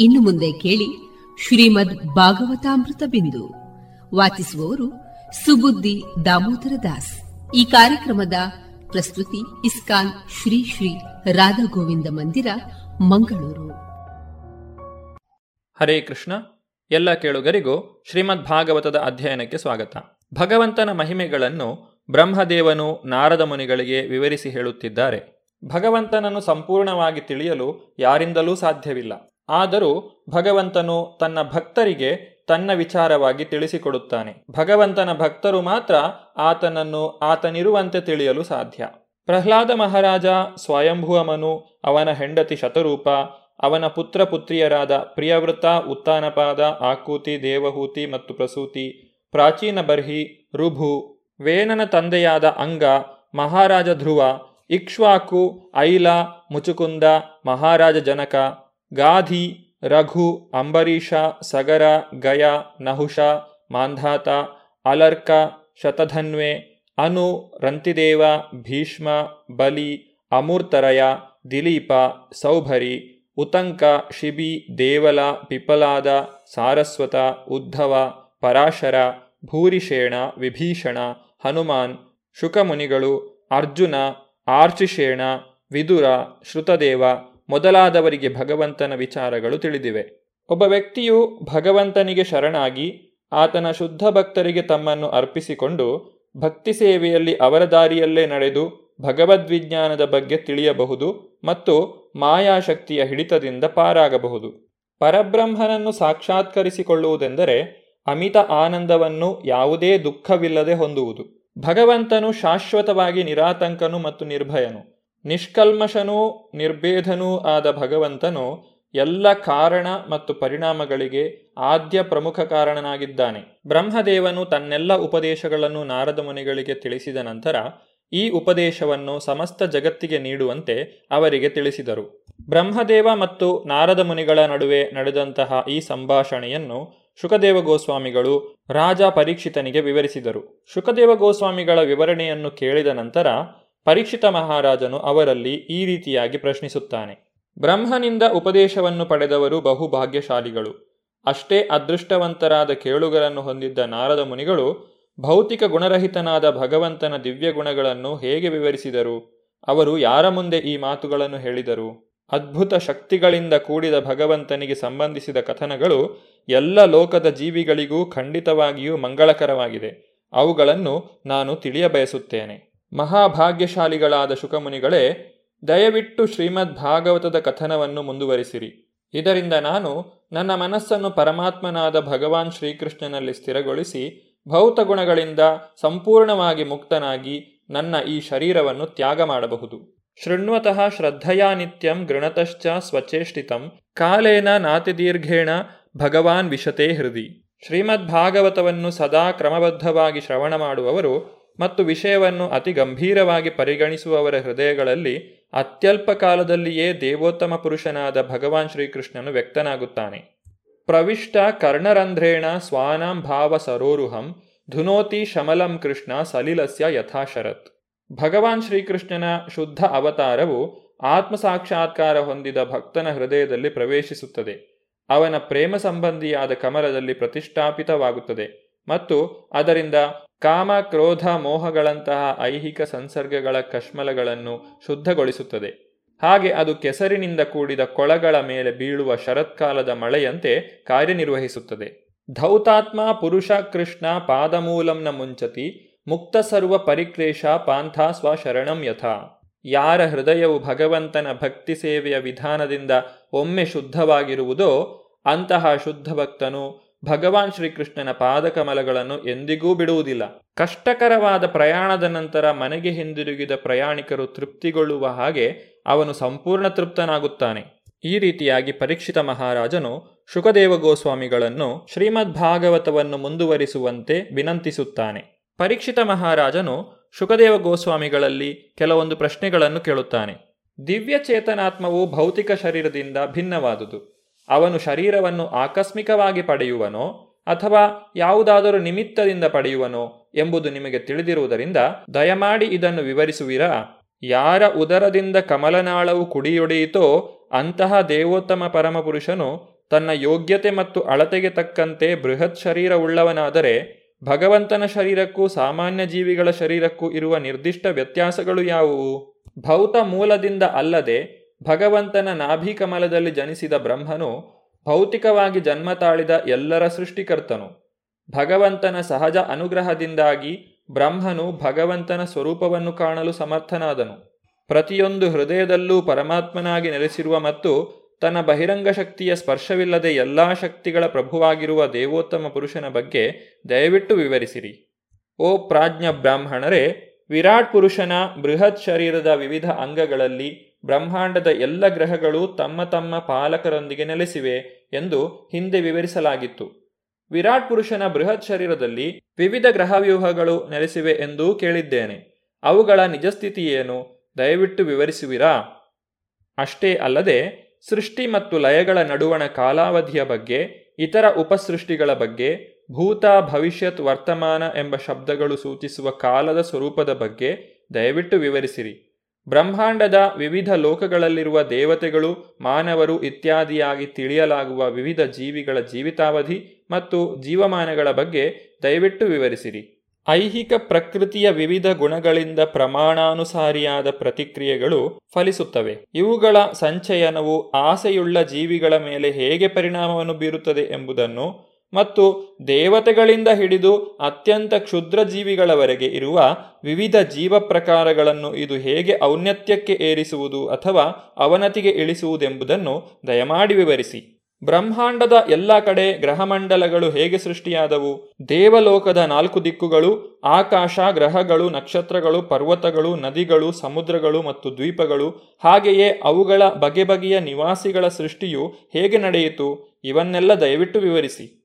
ಇನ್ನು ಮುಂದೆ ಕೇಳಿ ಶ್ರೀಮದ್ ಭಾಗವತಾಮೃತ ಬಿಂದು. ವಾಚಿಸುವವರು ಸುಬುದ್ದಿ ದಾಮೋದರ ದಾಸ್. ಈ ಕಾರ್ಯಕ್ರಮದ ಪ್ರಸ್ತುತಿ ಇಸ್ಕಾನ್ ಶ್ರೀ ಶ್ರೀ ರಾಧಾ ಗೋವಿಂದ ಮಂದಿರ, ಮಂಗಳೂರು. ಹರೇ ಕೃಷ್ಣ. ಎಲ್ಲ ಕೇಳುಗರಿಗೂ ಶ್ರೀಮದ್ ಭಾಗವತದ ಅಧ್ಯಯನಕ್ಕೆ ಸ್ವಾಗತ. ಭಗವಂತನ ಮಹಿಮೆಗಳನ್ನು ಬ್ರಹ್ಮದೇವನು ನಾರದ ಮುನಿಗಳಿಗೆ ವಿವರಿಸಿ ಹೇಳುತ್ತಿದ್ದಾರೆ. ಭಗವಂತನನ್ನು ಸಂಪೂರ್ಣವಾಗಿ ತಿಳಿಯಲು ಯಾರಿಂದಲೂ ಸಾಧ್ಯವಿಲ್ಲ. ಆದರೂ ಭಗವಂತನು ತನ್ನ ಭಕ್ತರಿಗೆ ತನ್ನ ವಿಚಾರವಾಗಿ ತಿಳಿಸಿಕೊಡುತ್ತಾನೆ. ಭಗವಂತನ ಭಕ್ತರು ಮಾತ್ರ ಆತನನ್ನು ಆತನಿರುವಂತೆ ತಿಳಿಯಲು ಸಾಧ್ಯ. ಪ್ರಹ್ಲಾದ ಮಹಾರಾಜ ಸ್ವಯಂಭುವಮನು, ಅವನ ಹೆಂಡತಿ ಶತರೂಪ, ಅವನ ಪುತ್ರ ಪುತ್ರಿಯರಾದ ಪ್ರಿಯವೃತ ಉತ್ತಾನಪಾದ, ಆಕೂತಿ, ದೇವಹೂತಿ ಮತ್ತು ಪ್ರಸೂತಿ, ಪ್ರಾಚೀನ ಬರ್ಹಿ, ರುಭು, ವೇನನ ತಂದೆಯಾದ ಅಂಗ, ಮಹಾರಾಜ ಧ್ರುವ, ಇಕ್ಷ್ವಾಕು, ಐಲ, ಮುಚುಕುಂದ, ಮಹಾರಾಜ ಜನಕ, ಗಾಧಿ ರಘು, ಅಂಬರೀಷ, ಸಗರ, ಗಯ, ನಹುಷ, ಮಾಂಧಾತ, ಅಲರ್ಕ, ಶತಧನ್ವೆ, ಅನು, ರಂತಿದೇವ, ಭೀಷ್ಮ, ಬಲಿ, ಅಮೂರ್ತರಯ, ದಿಲೀಪ, ಸೌಭರಿ, ಉತಂಕ, ಶಿಬಿ, ದೇವಲ, ಪಿಪಲಾದ, ಸಾರಸ್ವತ, ಉದ್ಧವ, ಪರಾಶರ, ಭೂರಿಷೇಣ, ವಿಭೀಷಣ, ಹನುಮಾನ್, ಶುಕಮುನಿಗಳು, ಅರ್ಜುನ, ಆರ್ಚಿಷೇಣ, ವಿದುರ, ಶ್ರುತದೇವ ಮೊದಲಾದವರಿಗೆ ಭಗವಂತನ ವಿಚಾರಗಳು ತಿಳಿದಿವೆ. ಒಬ್ಬ ವ್ಯಕ್ತಿಯು ಭಗವಂತನಿಗೆ ಶರಣಾಗಿ ಆತನ ಶುದ್ಧ ಭಕ್ತರಿಗೆ ತಮ್ಮನ್ನು ಅರ್ಪಿಸಿಕೊಂಡು ಭಕ್ತಿ ಸೇವೆಯಲ್ಲಿ ಅವರ ದಾರಿಯಲ್ಲೇ ನಡೆದು ಭಗವದ್ವಿಜ್ಞಾನದ ಬಗ್ಗೆ ತಿಳಿಯಬಹುದು ಮತ್ತು ಮಾಯಾಶಕ್ತಿಯ ಹಿಡಿತದಿಂದ ಪಾರಾಗಬಹುದು. ಪರಬ್ರಹ್ಮನನ್ನು ಸಾಕ್ಷಾತ್ಕರಿಸಿಕೊಳ್ಳುವುದೆಂದರೆ ಅಮಿತ ಆನಂದವನ್ನು ಯಾವುದೇ ದುಃಖವಿಲ್ಲದೆ ಹೊಂದುವುದು. ಭಗವಂತನು ಶಾಶ್ವತವಾಗಿ ನಿರಾತಂಕನು ಮತ್ತು ನಿರ್ಭಯನು. ನಿಷ್ಕಲ್ಮಶನೂ ನಿರ್ಭೇಧನೂ ಆದ ಭಗವಂತನು ಎಲ್ಲ ಕಾರಣ ಮತ್ತು ಪರಿಣಾಮಗಳಿಗೆ ಆದ್ಯ ಪ್ರಮುಖ ಕಾರಣನಾಗಿದ್ದಾನೆ. ಬ್ರಹ್ಮದೇವನು ತನ್ನೆಲ್ಲ ಉಪದೇಶಗಳನ್ನು ನಾರದ ಮುನಿಗಳಿಗೆ ತಿಳಿಸಿದ ನಂತರ ಈ ಉಪದೇಶವನ್ನು ಸಮಸ್ತ ಜಗತ್ತಿಗೆ ನೀಡುವಂತೆ ಅವರಿಗೆ ತಿಳಿಸಿದರು. ಬ್ರಹ್ಮದೇವ ಮತ್ತು ನಾರದ ಮುನಿಗಳ ನಡುವೆ ನಡೆದಂತಹ ಈ ಸಂಭಾಷಣೆಯನ್ನು ಶುಕದೇವ ಗೋಸ್ವಾಮಿಗಳು ರಾಜ ಪರೀಕ್ಷಿತನಿಗೆ ವಿವರಿಸಿದರು. ಶುಕದೇವ ಗೋಸ್ವಾಮಿಗಳ ವಿವರಣೆಯನ್ನು ಕೇಳಿದ ನಂತರ ಪರೀಕ್ಷಿತ ಮಹಾರಾಜನು ಅವರಲ್ಲಿ ಈ ರೀತಿಯಾಗಿ ಪ್ರಶ್ನಿಸುತ್ತಾನೆ. ಬ್ರಹ್ಮನಿಂದ ಉಪದೇಶವನ್ನು ಪಡೆದವರು ಬಹುಭಾಗ್ಯಶಾಲಿಗಳು. ಅಷ್ಟೇ ಅದೃಷ್ಟವಂತರಾದ ಕೇಳುಗರನ್ನು ಹೊಂದಿದ್ದ ನಾರದ ಮುನಿಗಳು ಭೌತಿಕ ಗುಣರಹಿತನಾದ ಭಗವಂತನ ದಿವ್ಯ ಗುಣಗಳನ್ನು ಹೇಗೆ ವಿವರಿಸಿದರು? ಅವರು ಯಾರ ಮುಂದೆ ಈ ಮಾತುಗಳನ್ನು ಹೇಳಿದರು? ಅದ್ಭುತ ಶಕ್ತಿಗಳಿಂದ ಕೂಡಿದ ಭಗವಂತನಿಗೆ ಸಂಬಂಧಿಸಿದ ಕಥನಗಳು ಎಲ್ಲ ಲೋಕದ ಜೀವಿಗಳಿಗೂ ಖಂಡಿತವಾಗಿಯೂ ಮಂಗಳಕರವಾಗಿದೆ. ಅವುಗಳನ್ನು ನಾನು ತಿಳಿಯಬಯಸುತ್ತೇನೆ ಮಹಾಭಾಗ್ಯಶಾಲಿಗಳಾದ ಶುಕಮುನಿಗಳೇ, ದಯವಿಟ್ಟು ಶ್ರೀಮದ್ ಭಾಗವತದ ಕಥನವನ್ನು ಮುಂದುವರಿಸಿರಿ. ಇದರಿಂದ ನಾನು ನನ್ನ ಮನಸ್ಸನ್ನು ಪರಮಾತ್ಮನಾದ ಭಗವಾನ್ ಶ್ರೀಕೃಷ್ಣನಲ್ಲಿ ಸ್ಥಿರಗೊಳಿಸಿ, ಭೌತ ಗುಣಗಳಿಂದ ಸಂಪೂರ್ಣವಾಗಿ ಮುಕ್ತನಾಗಿ ನನ್ನ ಈ ಶರೀರವನ್ನು ತ್ಯಾಗ ಮಾಡಬಹುದು. ಶೃಣ್ವತಃ ಶ್ರದ್ಧಯಾ ನಿತ್ಯಂ ಗೃಣತಶ್ಚ ಸ್ವಚೇಷ್ಟಿತಂ, ಕಾಲೇನ ನಾತಿದೀರ್ಘೇಣ ಭಗವಾನ್ ವಿಶತೆ ಹೃದಿ. ಶ್ರೀಮದ್ ಭಾಗವತವನ್ನು ಸದಾ ಕ್ರಮಬದ್ಧವಾಗಿ ಶ್ರವಣ ಮಾಡುವವರು ಮತ್ತು ವಿಷಯವನ್ನು ಅತಿ ಗಂಭೀರವಾಗಿ ಪರಿಗಣಿಸುವವರ ಹೃದಯಗಳಲ್ಲಿ ಅತ್ಯಲ್ಪ ಕಾಲದಲ್ಲಿಯೇ ದೇವೋತ್ತಮ ಪುರುಷನಾದ ಭಗವಾನ್ ಶ್ರೀಕೃಷ್ಣನು ವ್ಯಕ್ತನಾಗುತ್ತಾನೆ. ಪ್ರವಿಷ್ಟ ಕರ್ಣರಂಧ್ರೇಣ ಸ್ವಾನಾಂ ಭಾವ ಸರೋರುಹಂ ಧುನೋತಿ ಶಮಲಂ ಕೃಷ್ಣ ಸಲಿಲಸ್ಯ ಯಥಾಶರತ್. ಭಗವಾನ್ ಶ್ರೀಕೃಷ್ಣನ ಶುದ್ಧ ಅವತಾರವು ಆತ್ಮ ಸಾಕ್ಷಾತ್ಕಾರ ಹೊಂದಿದ ಭಕ್ತನ ಹೃದಯದಲ್ಲಿ ಪ್ರವೇಶಿಸುತ್ತದೆ. ಅವನ ಪ್ರೇಮ ಸಂಬಂಧಿಯಾದ ಕಮಲದಲ್ಲಿ ಪ್ರತಿಷ್ಠಾಪಿತವಾಗುತ್ತದೆ ಮತ್ತು ಅದರಿಂದ ಕಾಮ, ಕ್ರೋಧ, ಮೋಹಗಳಂತಹ ಐಹಿಕ ಸಂಸರ್ಗಗಳ ಕಶ್ಮಲಗಳನ್ನು ಶುದ್ಧಗೊಳಿಸುತ್ತದೆ. ಹಾಗೆ ಅದು ಕೆಸರಿನಿಂದ ಕೂಡಿದ ಕೊಳಗಳ ಮೇಲೆ ಬೀಳುವ ಶರತ್ಕಾಲದ ಮಳೆಯಂತೆ ಕಾರ್ಯನಿರ್ವಹಿಸುತ್ತದೆ. ಧೌತಾತ್ಮ, ಪುರುಷ, ಕೃಷ್ಣ, ಪಾದಮೂಲಂನ ಮುಂಚತಿ, ಮುಕ್ತ ಸರ್ವ ಪರಿಕ್ಲೇಶ, ಪಾಂಥ ಸ್ವಶರಣಂ ಯಥಾ. ಯಾರ ಹೃದಯವು ಭಗವಂತನ ಭಕ್ತಿ ಸೇವೆಯ ವಿಧಾನದಿಂದ ಒಮ್ಮೆ ಶುದ್ಧವಾಗಿರುವುದೋ ಅಂತಹ ಶುದ್ಧ ಭಕ್ತನು ಭಗವಾನ್ ಶ್ರೀಕೃಷ್ಣನ ಪಾದಕಮಲಗಳನ್ನು ಎಂದಿಗೂ ಬಿಡುವುದಿಲ್ಲ. ಕಷ್ಟಕರವಾದ ಪ್ರಯಾಣದ ನಂತರ ಮನೆಗೆ ಹಿಂದಿರುಗಿದ ಪ್ರಯಾಣಿಕರು ತೃಪ್ತಿಗೊಳ್ಳುವ ಹಾಗೆ ಅವನು ಸಂಪೂರ್ಣ ತೃಪ್ತನಾಗುತ್ತಾನೆ. ಈ ರೀತಿಯಾಗಿ ಪರೀಕ್ಷಿತ ಮಹಾರಾಜನು ಶುಕದೇವ ಗೋಸ್ವಾಮಿಗಳನ್ನು ಶ್ರೀಮದ್ ಭಾಗವತವನ್ನು ಮುಂದುವರಿಸುವಂತೆ ವಿನಂತಿಸುತ್ತಾನೆ. ಪರೀಕ್ಷಿತ ಮಹಾರಾಜನು ಶುಕದೇವ ಗೋಸ್ವಾಮಿಗಳಲ್ಲಿ ಕೆಲವೊಂದು ಪ್ರಶ್ನೆಗಳನ್ನು ಕೇಳುತ್ತಾನೆ. ದಿವ್ಯ ಚೇತನಾತ್ಮವು ಭೌತಿಕ ಶರೀರದಿಂದ ಭಿನ್ನವಾದುದು. ಅವನು ಶರೀರವನ್ನು ಆಕಸ್ಮಿಕವಾಗಿ ಪಡೆಯುವನೋ ಅಥವಾ ಯಾವುದಾದರೂ ನಿಮಿತ್ತದಿಂದ ಪಡೆಯುವನೋ ಎಂಬುದು ನಿಮಗೆ ತಿಳಿದಿರುವುದರಿಂದ ದಯಮಾಡಿ ಇದನ್ನು ವಿವರಿಸುವಿರಾ? ಯಾರ ಉದರದಿಂದ ಕಮಲನಾಳವು ಕುಡಿಯೊಡೆಯಿತೋ ಅಂತಹ ದೇವೋತ್ತಮ ಪರಮಪುರುಷನು ತನ್ನ ಯೋಗ್ಯತೆ ಮತ್ತು ಅಳತೆಗೆ ತಕ್ಕಂತೆ ಬೃಹತ್ ಶರೀರವುಳ್ಳವನಾದರೆ ಭಗವಂತನ ಶರೀರಕ್ಕೂ ಸಾಮಾನ್ಯ ಜೀವಿಗಳ ಶರೀರಕ್ಕೂ ಇರುವ ನಿರ್ದಿಷ್ಟ ವ್ಯತ್ಯಾಸಗಳು ಯಾವುವು? ಭೌತ ಮೂಲದಿಂದ ಅಲ್ಲದೆ ಭಗವಂತನ ನಾಭಿಕಮಲದಲ್ಲಿ ಜನಿಸಿದ ಬ್ರಹ್ಮನು ಭೌತಿಕವಾಗಿ ಜನ್ಮ ತಾಳಿದ ಎಲ್ಲರ ಸೃಷ್ಟಿಕರ್ತನು. ಭಗವಂತನ ಸಹಜ ಅನುಗ್ರಹದಿಂದಾಗಿ ಬ್ರಹ್ಮನು ಭಗವಂತನ ಸ್ವರೂಪವನ್ನು ಕಾಣಲು ಸಮರ್ಥನಾದನು. ಪ್ರತಿಯೊಂದು ಹೃದಯದಲ್ಲೂ ಪರಮಾತ್ಮನಾಗಿ ನೆಲೆಸಿರುವ ಮತ್ತು ತನ್ನ ಬಹಿರಂಗ ಶಕ್ತಿಯ ಸ್ಪರ್ಶವಿಲ್ಲದೆ ಎಲ್ಲಾ ಶಕ್ತಿಗಳ ಪ್ರಭುವಾಗಿರುವ ದೇವೋತ್ತಮ ಪುರುಷನ ಬಗ್ಗೆ ದಯವಿಟ್ಟು ವಿವರಿಸಿರಿ. ಓ ಪ್ರಾಜ್ಞ ಬ್ರಾಹ್ಮಣರೇ ವಿರಾಟ್ ಪುರುಷನ ಬೃಹತ್ ಶರೀರದ ವಿವಿಧ ಅಂಗಗಳಲ್ಲಿ ಬ್ರಹ್ಮಾಂಡದ ಎಲ್ಲ ಗ್ರಹಗಳು ತಮ್ಮ ತಮ್ಮ ಪಾಲಕರೊಂದಿಗೆ ನೆಲೆಸಿವೆ ಎಂದು ಹಿಂದೆ ವಿವರಿಸಲಾಗಿತ್ತು. ವಿರಾಟ್ ಪುರುಷನ ಬೃಹತ್ ಶರೀರದಲ್ಲಿ ವಿವಿಧ ಗ್ರಹವ್ಯೂಹಗಳು ನೆಲೆಸಿವೆ ಎಂದೂ ಕೇಳಿದ್ದೇನೆ. ಅವುಗಳ ನಿಜಸ್ಥಿತಿ ಏನು ದಯವಿಟ್ಟು ವಿವರಿಸುವಿರಾ? ಅಷ್ಟೇ ಅಲ್ಲದೆ, ಸೃಷ್ಟಿ ಮತ್ತು ಲಯಗಳ ನಡುವಣ ಕಾಲಾವಧಿಯ ಬಗ್ಗೆ, ಇತರ ಉಪಸೃಷ್ಟಿಗಳ ಬಗ್ಗೆ, ಭೂತ, ಭವಿಷ್ಯತ್, ವರ್ತಮಾನ ಎಂಬ ಶಬ್ದಗಳು ಸೂಚಿಸುವ ಕಾಲದ ಸ್ವರೂಪದ ಬಗ್ಗೆ ದಯವಿಟ್ಟು ವಿವರಿಸಿರಿ. ಬ್ರಹ್ಮಾಂಡದ ವಿವಿಧ ಲೋಕಗಳಲ್ಲಿರುವ ದೇವತೆಗಳು, ಮಾನವರು ಇತ್ಯಾದಿಯಾಗಿ ತಿಳಿಯಲಾಗುವ ವಿವಿಧ ಜೀವಿಗಳ ಜೀವಿತಾವಧಿ ಮತ್ತು ಜೀವಮಾನಗಳ ಬಗ್ಗೆ ದಯವಿಟ್ಟು ವಿವರಿಸಿರಿ. ಐಹಿಕ ಪ್ರಕೃತಿಯ ವಿವಿಧ ಗುಣಗಳಿಂದ ಪ್ರಮಾಣಾನುಸಾರಿಯಾದ ಪ್ರತಿಕ್ರಿಯೆಗಳು ಫಲಿಸುತ್ತವೆ. ಇವುಗಳ ಸಂಚಯನವು ಆಸೆಯುಳ್ಳ ಜೀವಿಗಳ ಮೇಲೆ ಹೇಗೆ ಪರಿಣಾಮವನ್ನು ಬೀರುತ್ತದೆ ಎಂಬುದನ್ನು ಮತ್ತು ದೇವತೆಗಳಿಂದ ಹಿಡಿದು ಅತ್ಯಂತ ಕ್ಷುದ್ರ ಜೀವಿಗಳವರೆಗೆ ಇರುವ ವಿವಿಧ ಜೀವ ಪ್ರಕಾರಗಳನ್ನು ಇದು ಹೇಗೆ ಔನ್ನತ್ಯಕ್ಕೆ ಏರಿಸುವುದು ಅಥವಾ ಅವನತಿಗೆ ಇಳಿಸುವುದೆಂಬುದನ್ನು ದಯಮಾಡಿ ವಿವರಿಸಿ. ಬ್ರಹ್ಮಾಂಡದ ಎಲ್ಲ ಕಡೆ ಗ್ರಹಮಂಡಲಗಳು ಹೇಗೆ ಸೃಷ್ಟಿಯಾದವು? ದೇವಲೋಕದ ನಾಲ್ಕು ದಿಕ್ಕುಗಳು, ಆಕಾಶ, ಗ್ರಹಗಳು, ನಕ್ಷತ್ರಗಳು, ಪರ್ವತಗಳು, ನದಿಗಳು, ಸಮುದ್ರಗಳು ಮತ್ತು ದ್ವೀಪಗಳು, ಹಾಗೆಯೇ ಅವುಗಳ ಬಗೆ ಬಗೆಯ ನಿವಾಸಿಗಳ ಸೃಷ್ಟಿಯು ಹೇಗೆ ನಡೆಯಿತು? ಇವನ್ನೆಲ್ಲ ದಯವಿಟ್ಟು ವಿವರಿಸಿ.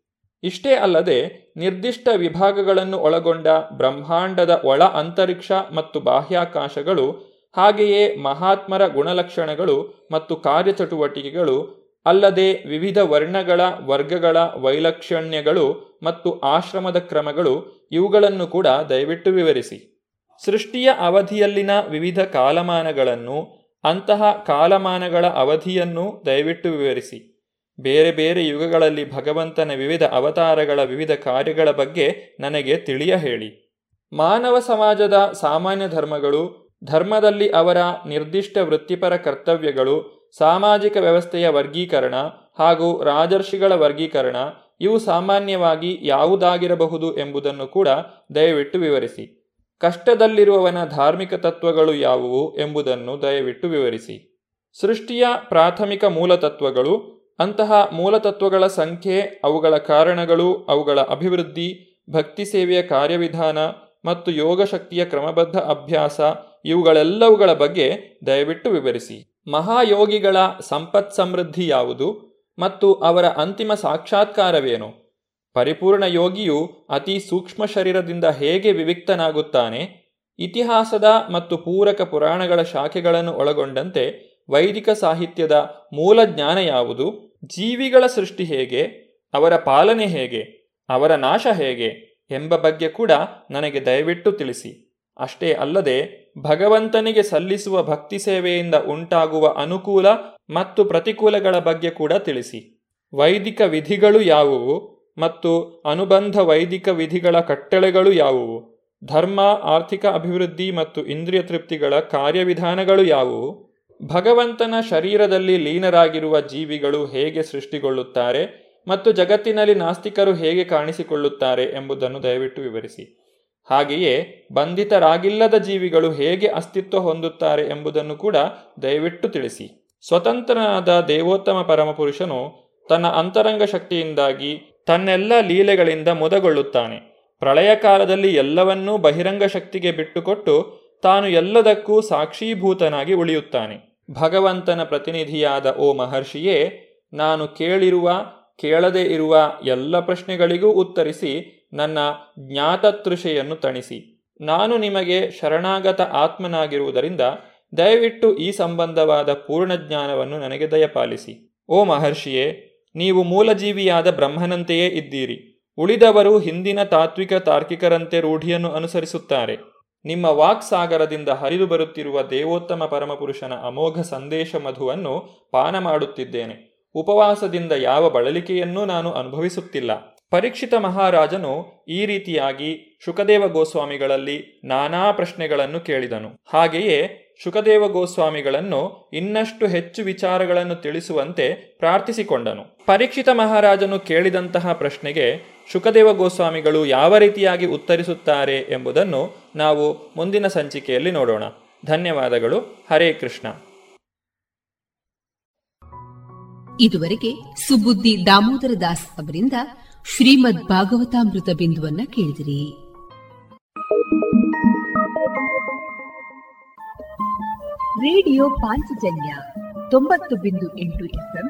ಇಷ್ಟೇ ಅಲ್ಲದೆ ನಿರ್ದಿಷ್ಟ ವಿಭಾಗಗಳನ್ನು ಒಳಗೊಂಡ ಬ್ರಹ್ಮಾಂಡದ ಒಳ ಅಂತರಿಕ್ಷ ಮತ್ತು ಬಾಹ್ಯಾಕಾಶಗಳು, ಹಾಗೆಯೇ ಮಹಾತ್ಮರ ಗುಣಲಕ್ಷಣಗಳು ಮತ್ತು ಕಾರ್ಯಚಟುವಟಿಕೆಗಳು, ಅಲ್ಲದೆ ವಿವಿಧ ವರ್ಣಗಳ, ವರ್ಗಗಳ ವೈಲಕ್ಷಣ್ಯಗಳು ಮತ್ತು ಆಶ್ರಮದ ಕ್ರಮಗಳು, ಇವುಗಳನ್ನು ಕೂಡ ದಯವಿಟ್ಟು ವಿವರಿಸಿ. ಸೃಷ್ಟಿಯ ಅವಧಿಯಲ್ಲಿನ ವಿವಿಧ ಕಾಲಮಾನಗಳನ್ನು, ಅಂತಹ ಕಾಲಮಾನಗಳ ಅವಧಿಯನ್ನು ದಯವಿಟ್ಟು ವಿವರಿಸಿ. ಬೇರೆ ಬೇರೆ ಯುಗಗಳಲ್ಲಿ ಭಗವಂತನ ವಿವಿಧ ಅವತಾರಗಳ ವಿವಿಧ ಕಾರ್ಯಗಳ ಬಗ್ಗೆ ನನಗೆ ತಿಳಿಯ ಹೇಳಿ. ಮಾನವ ಸಮಾಜದ ಸಾಮಾನ್ಯ ಧರ್ಮಗಳು, ಧರ್ಮದಲ್ಲಿ ಅವರ ನಿರ್ದಿಷ್ಟ ವೃತ್ತಿಪರ ಕರ್ತವ್ಯಗಳು, ಸಾಮಾಜಿಕ ವ್ಯವಸ್ಥೆಯ ವರ್ಗೀಕರಣ ಹಾಗೂ ರಾಜರ್ಷಿಗಳ ವರ್ಗೀಕರಣ, ಇವು ಸಾಮಾನ್ಯವಾಗಿ ಯಾವುದಾಗಿರಬಹುದು ಎಂಬುದನ್ನು ಕೂಡ ದಯವಿಟ್ಟು ವಿವರಿಸಿ. ಕಷ್ಟದಲ್ಲಿರುವವನ ಧಾರ್ಮಿಕ ತತ್ವಗಳು ಯಾವುವು ಎಂಬುದನ್ನು ದಯವಿಟ್ಟು ವಿವರಿಸಿ. ಸೃಷ್ಟಿಯ ಪ್ರಾಥಮಿಕ ಮೂಲತತ್ವಗಳು ಅಂತಹ ಮೂಲತತ್ವಗಳ ಸಂಖ್ಯೆ, ಅವುಗಳ ಕಾರಣಗಳು, ಅವುಗಳ ಅಭಿವೃದ್ಧಿ, ಭಕ್ತಿ ಸೇವೆಯ ಕಾರ್ಯವಿಧಾನ ಮತ್ತು ಯೋಗಶಕ್ತಿಯ ಕ್ರಮಬದ್ಧ ಅಭ್ಯಾಸ, ಇವುಗಳೆಲ್ಲವುಗಳ ಬಗ್ಗೆ ದಯವಿಟ್ಟು ವಿವರಿಸಿ. ಮಹಾಯೋಗಿಗಳ ಸಂಪತ್ ಸಮೃದ್ಧಿ ಯಾವುದು ಮತ್ತು ಅವರ ಅಂತಿಮ ಸಾಕ್ಷಾತ್ಕಾರವೇನು? ಪರಿಪೂರ್ಣ ಯೋಗಿಯು ಅತಿ ಸೂಕ್ಷ್ಮ ಶರೀರದಿಂದ ಹೇಗೆ ವಿವಿಕ್ತನಾಗುತ್ತಾನೆ? ಇತಿಹಾಸದ ಮತ್ತು ಪೂರಕ ಪುರಾಣಗಳ ಶಾಖೆಗಳನ್ನು ಒಳಗೊಂಡಂತೆ ವೈದಿಕ ಸಾಹಿತ್ಯದ ಮೂಲ ಜ್ಞಾನ ಯಾವುದು? ಜೀವಿಗಳ ಸೃಷ್ಟಿ ಹೇಗೆ? ಅವರ ಪಾಲನೆ ಹೇಗೆ? ಅವರ ನಾಶ ಹೇಗೆ? ಎಂಬ ಬಗ್ಗೆ ಕೂಡ ನನಗೆ ದಯವಿಟ್ಟು ತಿಳಿಸಿ. ಅಷ್ಟೇ ಅಲ್ಲದೆ, ಭಗವಂತನಿಗೆ ಸಲ್ಲಿಸುವ ಭಕ್ತಿ ಸೇವೆಯಿಂದ ಉಂಟಾಗುವ ಅನುಕೂಲ ಮತ್ತು ಪ್ರತಿಕೂಲಗಳ ಬಗ್ಗೆ ಕೂಡ ತಿಳಿಸಿ. ವೈದಿಕ ವಿಧಿಗಳು ಯಾವುವು ಮತ್ತು ಅನುಬಂಧ ವೈದಿಕ ವಿಧಿಗಳ ಕಟ್ಟಳೆಗಳು ಯಾವುವು? ಧರ್ಮ, ಆರ್ಥಿಕ ಅಭಿವೃದ್ಧಿ ಮತ್ತು ಇಂದ್ರಿಯ ತೃಪ್ತಿಗಳ ಕಾರ್ಯವಿಧಾನಗಳು ಯಾವುವು? ಭಗವಂತನ ಶರೀರದಲ್ಲಿ ಲೀನರಾಗಿರುವ ಜೀವಿಗಳು ಹೇಗೆ ಸೃಷ್ಟಿಗೊಳ್ಳುತ್ತಾರೆ ಮತ್ತು ಜಗತ್ತಿನಲ್ಲಿ ನಾಸ್ತಿಕರು ಹೇಗೆ ಕಾಣಿಸಿಕೊಳ್ಳುತ್ತಾರೆ ಎಂಬುದನ್ನು ದಯವಿಟ್ಟು ವಿವರಿಸಿ. ಹಾಗೆಯೇ ಬಂಧಿತರಾಗಿಲ್ಲದ ಜೀವಿಗಳು ಹೇಗೆ ಅಸ್ತಿತ್ವ ಹೊಂದುತ್ತಾರೆ ಎಂಬುದನ್ನು ಕೂಡ ದಯವಿಟ್ಟು ತಿಳಿಸಿ. ಸ್ವತಂತ್ರನಾದ ದೇವೋತ್ತಮ ಪರಮಪುರುಷನು ತನ್ನ ಅಂತರಂಗ ಶಕ್ತಿಯಿಂದಾಗಿ ತನ್ನೆಲ್ಲ ಲೀಲೆಗಳಿಂದ ಮುದಗೊಳ್ಳುತ್ತಾನೆ. ಪ್ರಳಯ ಕಾಲದಲ್ಲಿ ಎಲ್ಲವನ್ನೂ ಬಹಿರಂಗ ಶಕ್ತಿಗೆ ಬಿಟ್ಟುಕೊಟ್ಟು ತಾನು ಎಲ್ಲದಕ್ಕೂ ಸಾಕ್ಷೀಭೂತನಾಗಿ ಉಳಿಯುತ್ತಾನೆ. ಭಗವಂತನ ಪ್ರತಿನಿಧಿಯಾದ ಓ ಮಹರ್ಷಿಯೇ, ನಾನು ಕೇಳಿರುವ, ಕೇಳದೇ ಇರುವ ಎಲ್ಲ ಪ್ರಶ್ನೆಗಳಿಗೂ ಉತ್ತರಿಸಿ ನನ್ನ ಜ್ಞಾತತೃಷೆಯನ್ನು ತಣಿಸಿ. ನಾನು ನಿಮಗೆ ಶರಣಾಗತ ಆತ್ಮನಾಗಿರುವುದರಿಂದ ದಯವಿಟ್ಟು ಈ ಸಂಬಂಧವಾದ ಪೂರ್ಣ ಜ್ಞಾನವನ್ನು ನನಗೆ ದಯಪಾಲಿಸಿ. ಓ ಮಹರ್ಷಿಯೇ, ನೀವು ಮೂಲಜೀವಿಯಾದ ಬ್ರಹ್ಮನಂತೆಯೇ ಇದ್ದೀರಿ. ಉಳಿದವರು ಹಿಂದಿನ ತಾತ್ವಿಕ ತಾರ್ಕಿಕರಂತೆ ರೂಢಿಯನ್ನು ಅನುಸರಿಸುತ್ತಾರೆ. ನಿಮ್ಮ ವಾಕ್ಸಾಗರದಿಂದ ಹರಿದು ಬರುತ್ತಿರುವ ದೇವೋತ್ತಮ ಪರಮಪುರುಷನ ಅಮೋಘ ಸಂದೇಶ ಮಧುವನ್ನು ಪಾನ ಮಾಡುತ್ತಿದ್ದೇನೆ. ಉಪವಾಸದಿಂದ ಯಾವ ಬಳಲಿಕೆಯನ್ನೂ ನಾನು ಅನುಭವಿಸುತ್ತಿಲ್ಲ. ಪರೀಕ್ಷಿತ ಮಹಾರಾಜನು ಈ ರೀತಿಯಾಗಿ ಶುಕದೇವ ಗೋಸ್ವಾಮಿಗಳಲ್ಲಿ ನಾನಾ ಪ್ರಶ್ನೆಗಳನ್ನು ಕೇಳಿದನು. ಹಾಗೆಯೇ ಶುಕದೇವ ಗೋಸ್ವಾಮಿಗಳನ್ನು ಇನ್ನಷ್ಟು ಹೆಚ್ಚು ವಿಚಾರಗಳನ್ನು ತಿಳಿಸುವಂತೆ ಪ್ರಾರ್ಥಿಸಿಕೊಂಡನು. ಪರೀಕ್ಷಿತ ಮಹಾರಾಜನು ಕೇಳಿದಂತಹ ಪ್ರಶ್ನೆಗೆ ಶುಕದೇವ ಗೋಸ್ವಾಮಿಗಳು ಯಾವ ರೀತಿಯಾಗಿ ಉತ್ತರಿಸುತ್ತಾರೆ ಎಂಬುದನ್ನು ನಾವು ಮುಂದಿನ ಸಂಚಿಕೆಯಲ್ಲಿ ನೋಡೋಣ. ಧನ್ಯವಾದಗಳು. ಹರೇ ಕೃಷ್ಣ. ಇದುವರೆಗೆ ಸುಬುದ್ದಿ ದಾಮೋದರ ದಾಸ್ ಅವರಿಂದ ಶ್ರೀಮದ್ ಭಾಗವತಾಮೃತ ಬಿಂದುವನ್ನ ಕೇಳಿದಿರಿ. ರೇಡಿಯೋ ಪಾಂಚಜನ್ಯ ತೊಂಬತ್ತು ಬಿಂದು ಎಂಟು ಎಫ್ಎಂ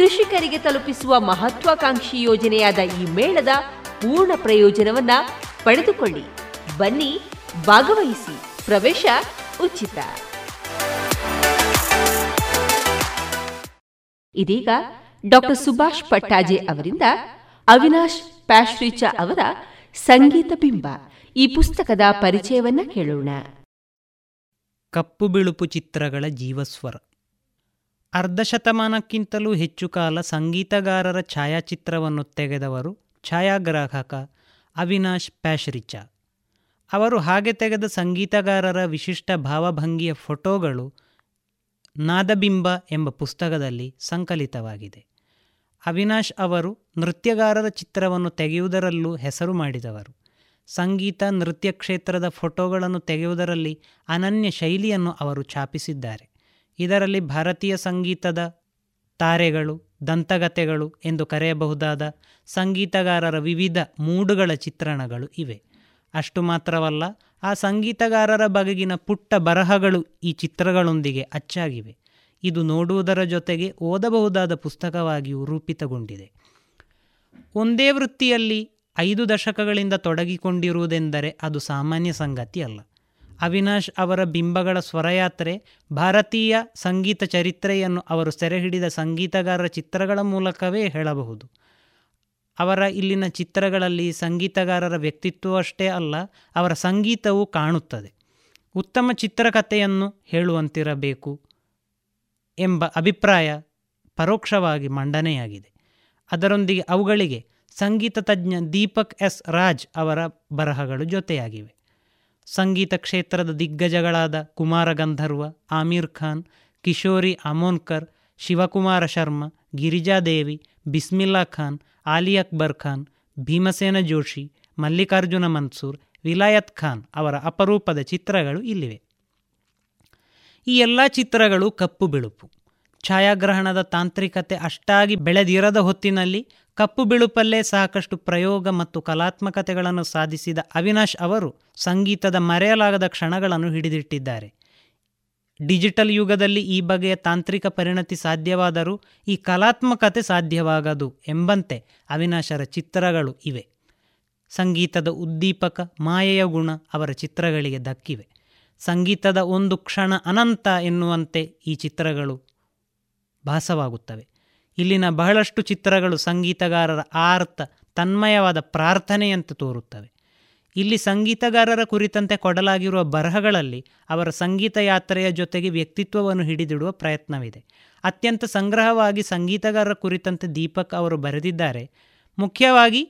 ಕೃಷಿಕರಿಗೆ ತಲುಪಿಸುವ ಮಹತ್ವಾಕಾಂಕ್ಷಿ ಯೋಜನೆಯಾದ ಈ ಮೇಳದ ಪೂರ್ಣ ಪ್ರಯೋಜನವನ್ನ ಪಡೆದುಕೊಳ್ಳಿ. ಬನ್ನಿ, ಭಾಗವಹಿಸಿ. ಪ್ರವೇಶ ಉಚಿತ. ಇದೀಗ ಡಾಕ್ಟರ್ ಸುಭಾಷ್ ಪಟ್ಟಾಜೆ ಅವರಿಂದ ಅವಿನಾಶ್ ಪ್ಯಾಶ್ರೀಚ ಅವರ ಸಂಗೀತ ಬಿಂಬ. ಈ ಪುಸ್ತಕದ ಪರಿಚಯವನ್ನ ಕೇಳೋಣ. ಕಪ್ಪು ಬಿಳುಪು ಚಿತ್ರಗಳ ಜೀವಸ್ವರ. ಅರ್ಧ ಶತಮಾನಕ್ಕಿಂತಲೂ ಹೆಚ್ಚು ಕಾಲ ಸಂಗೀತಗಾರರ ಛಾಯಾಚಿತ್ರವನ್ನು ತೆಗೆದವರು ಛಾಯಾಗ್ರಾಹಕ ಅವಿನಾಶ್ ಪ್ಯಾಶ್ರಿಚ. ಅವರು ಹಾಗೆ ತೆಗೆದ ಸಂಗೀತಗಾರರ ವಿಶಿಷ್ಟ ಭಾವಭಂಗಿಯ ಫೋಟೋಗಳು ನಾದಬಿಂಬ ಎಂಬ ಪುಸ್ತಕದಲ್ಲಿ ಸಂಕಲಿತವಾಗಿದೆ. ಅವಿನಾಶ್ ಅವರು ನೃತ್ಯಗಾರರ ಚಿತ್ರವನ್ನು ತೆಗೆಯುವುದರಲ್ಲೂ ಹೆಸರು ಮಾಡಿದವರು. ಸಂಗೀತ, ನೃತ್ಯ ಕ್ಷೇತ್ರದ ಫೋಟೋಗಳನ್ನು ತೆಗೆಯುವುದರಲ್ಲಿ ಅನನ್ಯ ಶೈಲಿಯನ್ನು ಅವರು ಛಾಪಿಸಿದ್ದಾರೆ. ಇದರಲ್ಲಿ ಭಾರತೀಯ ಸಂಗೀತದ ತಾರೆಗಳು ದಂತಗತೆಗಳು ಎಂದು ಕರೆಯಬಹುದಾದ ಸಂಗೀತಗಾರರ ವಿವಿಧ ಮೂಡುಗಳ ಚಿತ್ರಣಗಳು ಇವೆ. ಅಷ್ಟು ಮಾತ್ರವಲ್ಲ, ಆ ಸಂಗೀತಗಾರರ ಬಗೆಗಿನ ಪುಟ್ಟ ಬರಹಗಳು ಈ ಚಿತ್ರಗಳೊಂದಿಗೆ ಅಚ್ಚಾಗಿವೆ. ಇದು ನೋಡುವುದರ ಜೊತೆಗೆ ಓದಬಹುದಾದ ಪುಸ್ತಕವಾಗಿಯೂ ರೂಪಿತಗೊಂಡಿದೆ. ಒಂದೇ ವೃತ್ತಿಯಲ್ಲಿ ಐದು ದಶಕಗಳಿಂದ ತೊಡಗಿಕೊಂಡಿರುವುದೆಂದರೆ ಅದು ಸಾಮಾನ್ಯ ಸಂಗತಿ ಅಲ್ಲ ಅವಿನಾಶ್ ಅವರ ಬಿಂಬಗಳ ಸ್ವರಯಾತ್ರೆ, ಭಾರತೀಯ ಸಂಗೀತ ಚರಿತ್ರೆಯನ್ನು ಅವರು ಸೆರೆಹಿಡಿದ ಸಂಗೀತಗಾರರ ಚಿತ್ರಗಳ ಮೂಲಕವೇ ಹೇಳಬಹುದು. ಅವರ ಇಲ್ಲಿನ ಚಿತ್ರಗಳಲ್ಲಿ ಸಂಗೀತಗಾರರ ವ್ಯಕ್ತಿತ್ವವಷ್ಟೇ ಅಲ್ಲ, ಅವರ ಸಂಗೀತವೂ ಕಾಣುತ್ತದೆ. ಉತ್ತಮ ಚಿತ್ರಕಥೆಯನ್ನು ಹೇಳುವಂತಿರಬೇಕು ಎಂಬ ಅಭಿಪ್ರಾಯ ಪರೋಕ್ಷವಾಗಿ ಮಂಡನೆಯಾಗಿದೆ. ಅದರೊಂದಿಗೆ ಅವುಗಳಿಗೆ ಸಂಗೀತ ತಜ್ಞ ದೀಪಕ್ ಎಸ್ ರಾಜ್ ಅವರ ಬರಹಗಳು ಜೊತೆಯಾಗಿವೆ. ಸಂಗೀತ ಕ್ಷೇತ್ರದ ದಿಗ್ಗಜಗಳಾದ ಕುಮಾರ ಗಂಧರ್ವ, ಆಮೀರ್ ಖಾನ್, ಕಿಶೋರಿ ಅಮೋನ್ಕರ್, ಶಿವಕುಮಾರ ಶರ್ಮ ಗಿರಿಜಾದೇವಿ ಬಿಸ್ಮಿಲ್ಲಾ ಖಾನ್, ಆಲಿ ಅಕ್ಬರ್ ಖಾನ್, ಭೀಮಸೇನ ಜೋಶಿ, ಮಲ್ಲಿಕಾರ್ಜುನ ಮನ್ಸೂರ್, ವಿಲಾಯತ್ ಖಾನ್ ಅವರ ಅಪರೂಪದ ಚಿತ್ರಗಳು ಇಲ್ಲಿವೆ. ಈ ಎಲ್ಲ ಚಿತ್ರಗಳು ಕಪ್ಪು ಬಿಳುಪು. ಛಾಯಾಗ್ರಹಣದ ತಾಂತ್ರಿಕತೆ ಅಷ್ಟಾಗಿ ಬೆಳೆದಿರದ ಹೊತ್ತಿನಲ್ಲಿ ಕಪ್ಪು ಬಿಳುಪಲ್ಲೇ ಸಾಕಷ್ಟು ಪ್ರಯೋಗ ಮತ್ತು ಕಲಾತ್ಮಕತೆಗಳನ್ನು ಸಾಧಿಸಿದ ಅವಿನಾಶ್ ಅವರು ಸಂಗೀತದ ಮರೆಯಲಾಗದ ಕ್ಷಣಗಳನ್ನು ಹಿಡಿದಿಟ್ಟಿದ್ದಾರೆ. ಡಿಜಿಟಲ್ ಯುಗದಲ್ಲಿ ಈ ಬಗೆಯ ತಾಂತ್ರಿಕ ಪರಿಣತಿ ಸಾಧ್ಯವಾದರೂ ಈ ಕಲಾತ್ಮಕತೆ ಸಾಧ್ಯವಾಗದು ಎಂಬಂತೆ ಅವಿನಾಶರ ಚಿತ್ರಗಳು ಇವೆ. ಸಂಗೀತದ ಉದ್ದೀಪಕ ಮಾಯೆಯ ಗುಣ ಅವರ ಚಿತ್ರಗಳಿಗೆ ದಕ್ಕಿವೆ. ಸಂಗೀತದ ಒಂದು ಕ್ಷಣ ಅನಂತ ಎನ್ನುವಂತೆ ಈ ಚಿತ್ರಗಳು ಭಾಸವಾಗುತ್ತವೆ. ಇಲ್ಲಿನ ಬಹಳಷ್ಟು ಚಿತ್ರಗಳು ಸಂಗೀತಗಾರರ ಆರ್ತ, ತನ್ಮಯವಾದ ಪ್ರಾರ್ಥನೆಯಂತೆ ತೋರುತ್ತವೆ. ಇಲ್ಲಿ ಸಂಗೀತಗಾರರ ಕುರಿತಂತೆ ಕೊಡಲಾಗಿರುವ ಬರಹಗಳಲ್ಲಿ ಅವರ ಸಂಗೀತ ಯಾತ್ರೆಯ ಜೊತೆಗೆ ವ್ಯಕ್ತಿತ್ವವನ್ನು ಹಿಡಿದಿಡುವ ಪ್ರಯತ್ನವಿದೆ. ಅತ್ಯಂತ ಸಂಗ್ರಹವಾಗಿ ಸಂಗೀತಗಾರರ ಕುರಿತಂತೆ ದೀಪಕ್ ಅವರು ಬರೆದಿದ್ದಾರೆ. ಮುಖ್ಯವಾಗಿ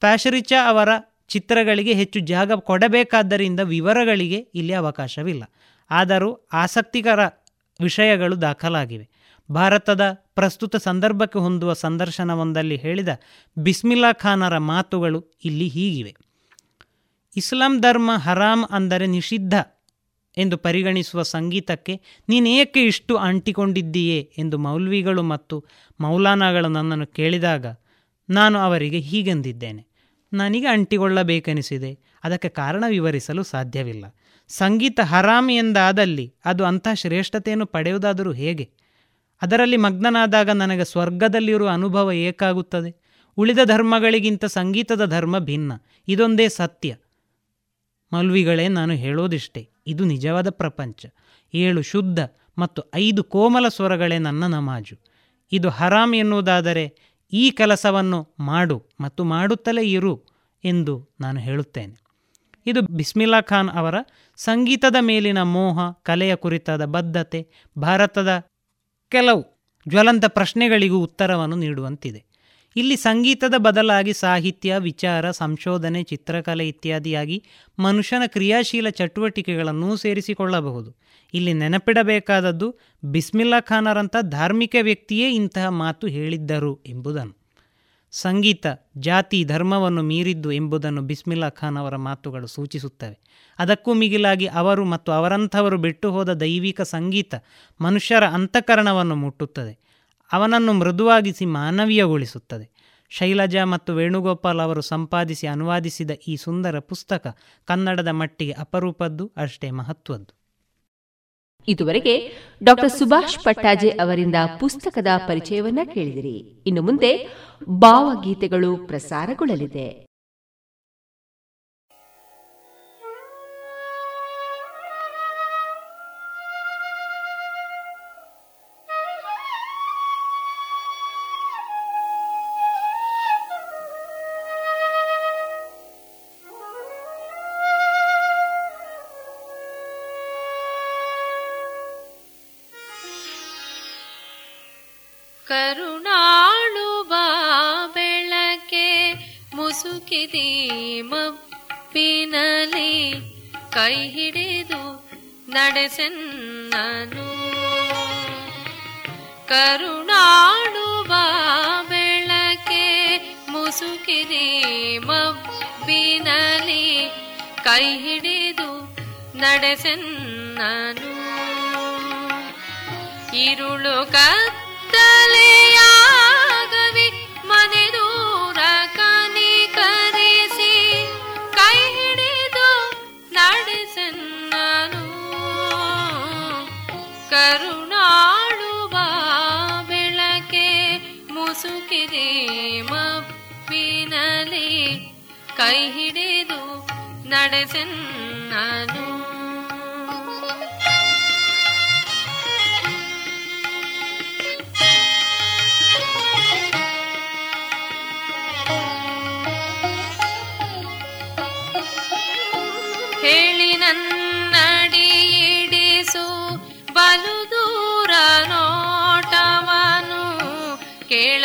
ಪ್ಯಾಶರಿಚಾ ಅವರ ಚಿತ್ರಗಳಿಗೆ ಹೆಚ್ಚು ಜಾಗ ಕೊಡಬೇಕಾದ್ದರಿಂದ ವಿವರಗಳಿಗೆ ಇಲ್ಲಿ ಅವಕಾಶವಿಲ್ಲ. ಆದರೂ ಆಸಕ್ತಿಕರ ವಿಷಯಗಳು ದಾಖಲಾಗಿವೆ. ಭಾರತದ ಪ್ರಸ್ತುತ ಸಂದರ್ಭಕ್ಕೆ ಹೊಂದುವ ಸಂದರ್ಶನವೊಂದಲ್ಲಿ ಹೇಳಿದ ಬಿಸ್ಮಿಲ್ಲಾ ಖಾನರ ಮಾತುಗಳು ಇಲ್ಲಿ ಹೀಗಿವೆ. ಇಸ್ಲಾಂ ಧರ್ಮ ಹರಾಮ್ ಅಂದರೆ ನಿಷಿದ್ಧ ಎಂದು ಪರಿಗಣಿಸುವ ಸಂಗೀತಕ್ಕೆ ನೀನೇಕೆ ಇಷ್ಟು ಅಂಟಿಕೊಂಡಿದ್ದೀಯೇ ಎಂದು ಮೌಲ್ವಿಗಳು ಮತ್ತು ಮೌಲಾನಾಗಳು ನನ್ನನ್ನು ಕೇಳಿದಾಗ ನಾನು ಅವರಿಗೆ ಹೀಗೆಂದಿದ್ದೇನೆ. ನನಗೆ ಅಂಟಿಕೊಳ್ಳಬೇಕೆನಿಸಿದೆ. ಅದಕ್ಕೆ ಕಾರಣ ವಿವರಿಸಲು ಸಾಧ್ಯವಿಲ್ಲ. ಸಂಗೀತ ಹರಾಮ್ ಎಂದಾದಲ್ಲಿ ಅದು ಅಂಥ ಶ್ರೇಷ್ಠತೆಯನ್ನು ಪಡೆಯುವುದಾದರೂ ಹೇಗೆ? ಅದರಲ್ಲಿ ಮಗ್ನನಾದಾಗ ನನಗೆ ಸ್ವರ್ಗದಲ್ಲಿರುವ ಅನುಭವ ಏಕಾಗುತ್ತದೆ. ಉಳಿದ ಧರ್ಮಗಳಿಗಿಂತ ಸಂಗೀತದ ಧರ್ಮ ಭಿನ್ನ. ಇದೊಂದೇ ಸತ್ಯ. ಮಲ್ವಿಗಳೇ ನಾನು ಹೇಳೋದಿಷ್ಟೇ. ಇದು ನಿಜವಾದ ಪ್ರಪಂಚ. ಏಳು ಶುದ್ಧ ಮತ್ತು ಐದು ಕೋಮಲ ಸ್ವರಗಳೇ ನನ್ನ ನಮಾಜು. ಇದು ಹರಾಮ್ ಎನ್ನುವುದಾದರೆ ಈ ಕೆಲಸವನ್ನು ಮಾಡು ಮತ್ತು ಮಾಡುತ್ತಲೇ ಇರು ಎಂದು ನಾನು ಹೇಳುತ್ತೇನೆ. ಇದು ಬಿಸ್ಮಿಲ್ಲಾ ಖಾನ್ ಅವರ ಸಂಗೀತದ ಮೇಲಿನ ಮೋಹ, ಕಲೆಯ ಕುರಿತಾದ ಬದ್ಧತೆ, ಭಾರತದ ಕೆಲವು ಜ್ವಲಂತ ಪ್ರಶ್ನೆಗಳಿಗೂ ಉತ್ತರವನ್ನು ನೀಡುವಂತಿದೆ. ಇಲ್ಲಿ ಸಂಗೀತದ ಬದಲಾಗಿ ಸಾಹಿತ್ಯ, ವಿಚಾರ, ಸಂಶೋಧನೆ, ಚಿತ್ರಕಲೆ ಇತ್ಯಾದಿಯಾಗಿ ಮನುಷ್ಯನ ಕ್ರಿಯಾಶೀಲ ಚಟುವಟಿಕೆಗಳನ್ನು ಸೇರಿಸಿಕೊಳ್ಳಬಹುದು. ಇಲ್ಲಿ ನೆನಪಿಡಬೇಕಾದದ್ದು ಬಿಸ್ಮಿಲ್ಲಾ ಖಾನರಂಥ ಧಾರ್ಮಿಕ ವ್ಯಕ್ತಿಯೇ ಇಂತಹ ಮಾತು ಹೇಳಿದ್ದರು ಎಂಬುದನ್ನು. ಸಂಗೀತ, ಜಾತಿ, ಧರ್ಮವನ್ನು ಮೀರಿದ್ದು ಎಂಬುದನ್ನು ಬಿಸ್ಮಿಲ್ಲಾ ಖಾನ್ ಅವರ ಮಾತುಗಳು ಸೂಚಿಸುತ್ತವೆ. ಅದಕ್ಕೂ ಮಿಗಿಲಾಗಿ ಅವರು ಮತ್ತು ಅವರಂಥವರು ಬಿಟ್ಟು ಹೋದ ದೈವಿಕ ಸಂಗೀತ ಮನುಷ್ಯರ ಅಂತಃಕರಣವನ್ನು ಮುಟ್ಟುತ್ತದೆ. ಅವನನ್ನು ಮೃದುವಾಗಿಸಿ ಮಾನವೀಯಗೊಳಿಸುತ್ತದೆ. ಶೈಲಜಾ ಮತ್ತು ವೇಣುಗೋಪಾಲ್ ಅವರು ಸಂಪಾದಿಸಿ ಅನುವಾದಿಸಿದ ಈ ಸುಂದರ ಪುಸ್ತಕ ಕನ್ನಡದ ಮಟ್ಟಿಗೆ ಅಪರೂಪದ್ದು, ಅಷ್ಟೇ ಮಹತ್ವದ್ದು. ಇದುವರೆಗೆ ಡಾಕ್ಟರ್ ಸುಭಾಷ್ ಪಟ್ಟಾಜೆ ಅವರಿಂದ ಪುಸ್ತಕದ ಪರಿಚಯವನ್ನ ಕೇಳಿದಿರಿ. ಇನ್ನು ಮುಂದೆ ಭಾವಗೀತೆಗಳು ಪ್ರಸಾರಗೊಳ್ಳಲಿದೆ. ಮಪ್ಪಿನಲಿ ಕೈ ಹಿಡಿದು ನಡೆಸೆನ್ನನು ಕರುಣಾಳು ಬಾ ಬೆಳಕೆ ಮುಸುಕಿದಿ ಮಬ್ಬಿನಲಿ ಕೈ ಹಿಡಿದು ನಡೆಸೆನ್ನನು ഇരുളു ಕತ್ತಲೆಯಾಗವಿ ಕರುಣಾಳುವ ಬೆಳಕೆ ಮುಸುಕಿದೆ ಮಪ್ಪಿನಲಿ ಕೈ ಹಿಡಿದು ನಡೆಸನ್ನನು ಹೇಳಿ ನನ್ನಡಿಯಿಡಿಸು ದೂರ ನೋಟವನು ಕೇಳ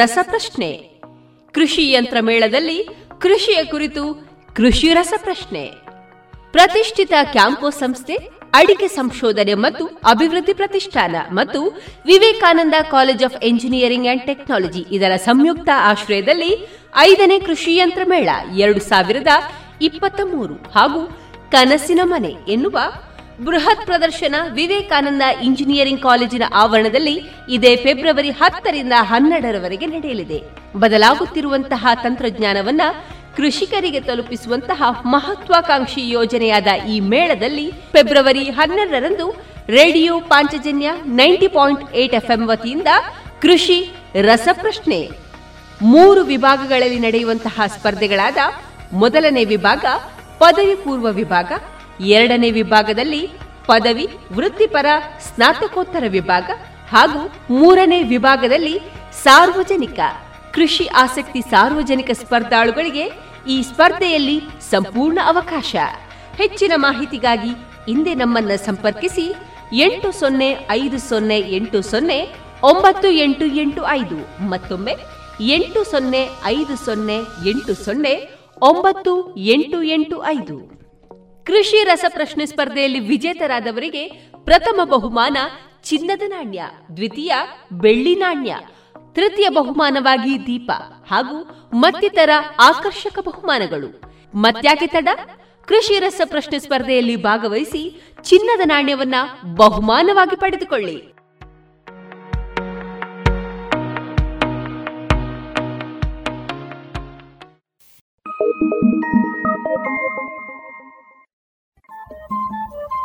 ರಸಪ್ರಶ್ನೆ. ಕೃಷಿ ಯಂತ್ರ ಮೇಳದಲ್ಲಿ ಕೃಷಿಯ ಕುರಿತು ಕೃಷಿ ರಸಪ್ರಶ್ನೆ. ಪ್ರತಿಷ್ಠಿತ ಕ್ಯಾಂಪೋ ಸಂಸ್ಥೆ, ಅಡಿಕೆ ಸಂಶೋಧನೆ ಮತ್ತು ಅಭಿವೃದ್ಧಿ ಪ್ರತಿಷ್ಠಾನ ಮತ್ತು Vivekananda college of engineering and technology ಇದರ ಸಂಯುಕ್ತ ಆಶ್ರಯದಲ್ಲಿ ಐದನೇ ಕೃಷಿ ಯಂತ್ರ ಮೇಳ ಎರಡು ಸಾವಿರದ ಇಪ್ಪತ್ತ ಮೂರು ಹಾಗೂ ಕನಸಿನ ಮನೆ ಎನ್ನುವ ಬೃಹತ್ ಪ್ರದರ್ಶನ ವಿವೇಕಾನಂದ ಇಂಜಿನಿಯರಿಂಗ್ ಕಾಲೇಜಿನ ಆವರಣದಲ್ಲಿ ಇದೇ ಫೆಬ್ರವರಿ ಹತ್ತರಿಂದ ಹನ್ನೆರಡರವರೆಗೆ ನಡೆಯಲಿದೆ. ಬದಲಾಗುತ್ತಿರುವಂತಹ ತಂತ್ರಜ್ಞಾನವನ್ನ ಕೃಷಿಕರಿಗೆ ತಲುಪಿಸುವಂತಹ ಮಹತ್ವಾಕಾಂಕ್ಷಿ ಯೋಜನೆಯಾದ ಈ ಮೇಳದಲ್ಲಿ ಫೆಬ್ರವರಿ ಹನ್ನೆರಡರಂದು radio Panchajanya ninety point eight FM ವತಿಯಿಂದ ಕೃಷಿ, ರಸಪ್ರಶ್ನೆ ಮೂರು ವಿಭಾಗಗಳಲ್ಲಿ ನಡೆಯುವಂತಹ ಸ್ಪರ್ಧೆಗಳಾದ ಮೊದಲನೇ ವಿಭಾಗ, ಪದವಿ ಪೂರ್ವ ವಿಭಾಗ ಎರಡನೇ ವಿಭಾಗದಲ್ಲಿ ಪದವಿ, ವೃತ್ತಿಪರ, ಸ್ನಾತಕೋತ್ತರ ವಿಭಾಗ ಹಾಗೂ ಮೂರನೇ ವಿಭಾಗದಲ್ಲಿ ಸಾರ್ವಜನಿಕ. ಕೃಷಿ ಆಸಕ್ತಿ ಸಾರ್ವಜನಿಕ ಸ್ಪರ್ಧಾಳುಗಳಿಗೆ ಈ ಸ್ಪರ್ಧೆಯಲ್ಲಿ ಸಂಪೂರ್ಣ ಅವಕಾಶ. ಹೆಚ್ಚಿನ ಮಾಹಿತಿಗಾಗಿ ಹಿಂದೆ ನಮ್ಮನ್ನು ಸಂಪರ್ಕಿಸಿ ಎಂಟು ಸೊನ್ನೆ ಐದು ಸೊನ್ನೆ ಎಂಟು ಸೊನ್ನೆ ಒಂಬತ್ತು ಎಂಟು ಎಂಟು ಐದು ಮತ್ತೊಮ್ಮೆ ಎಂಟು ಸೊನ್ನೆ ಐದು ಸೊನ್ನೆ ಎಂಟು ಸೊನ್ನೆ ಒಂಬತ್ತು ಎಂಟು ಎಂಟು ಐದು. ಕೃಷಿ ರಸಪ್ರಶ್ನೆ ಸ್ಪರ್ಧೆಯಲ್ಲಿ ವಿಜೇತರಾದವರಿಗೆ ಪ್ರಥಮ ಬಹುಮಾನ ಚಿನ್ನದ ನಾಣ್ಯ, ದ್ವಿತೀಯ ಬೆಳ್ಳಿ ನಾಣ್ಯ, ತೃತೀಯ ಬಹುಮಾನವಾಗಿ ದೀಪ ಹಾಗೂ ಮತ್ತಿತರ ಆಕರ್ಷಕ ಬಹುಮಾನಗಳು. ಮತ್ಯಾಕೆ ತಡ? ಕೃಷಿ ರಸ ಪ್ರಶ್ನೆ ಸ್ಪರ್ಧೆಯಲ್ಲಿ ಭಾಗವಹಿಸಿ ಚಿನ್ನದ ನಾಣ್ಯವನ್ನ ಬಹುಮಾನವಾಗಿ ಪಡೆದುಕೊಳ್ಳಿ.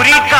purita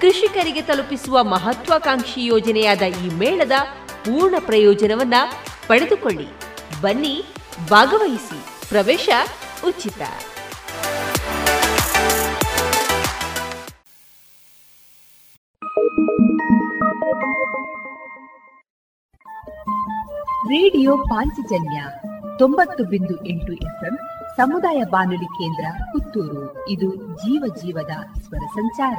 ಕೃಷಿಕರಿಗೆ ತಲುಪಿಸುವ ಮಹತ್ವಾಕಾಂಕ್ಷಿ ಯೋಜನೆಯಾದ ಈ ಮೇಳದ ಪೂರ್ಣ ಪ್ರಯೋಜನವನ್ನ ಪಡೆದುಕೊಳ್ಳಿ. ಬನ್ನಿ, ಭಾಗವಹಿಸಿ. ಪ್ರವೇಶ ಉಚಿತ. ರೇಡಿಯೋ ಪಾಂಚಜನ್ಯ ತೊಂಬತ್ತು ಬಿಂದು ಎಂಟು ಎಫ್ಎಂ ಸಮುದಾಯ ಬಾನುಲಿ ಕೇಂದ್ರ ಪುತ್ತೂರು. ಇದು ಜೀವ ಜೀವದ ಸ್ವರ ಸಂಚಾರ.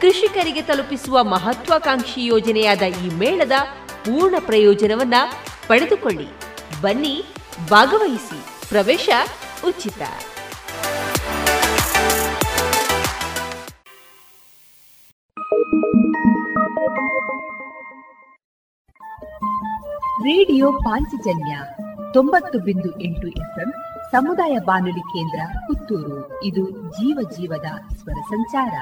ಕೃಷಿಕರಿಗೆ ತಲುಪಿಸುವ ಮಹತ್ವಾಕಾಂಕ್ಷಿ ಯೋಜನೆಯಾದ ಈ ಮೇಳದ ಪೂರ್ಣ ಪ್ರಯೋಜನವನ್ನ ಪಡೆದುಕೊಳ್ಳಿ. ಬನ್ನಿ, ಭಾಗವಹಿಸಿ. ಪ್ರವೇಶ ಉಚಿತ. ರೇಡಿಯೋ ಪಾಂಚಜನ್ಯ ತೊಂಬತ್ತು ಬಿಂದು ಎಂಟು ಎಫ್ಎಂ ಸಮುದಾಯ ಬಾನುಲಿ ಕೇಂದ್ರ ಪುತ್ತೂರು. ಇದು ಜೀವ ಜೀವದ ಸ್ವರ ಸಂಚಾರ.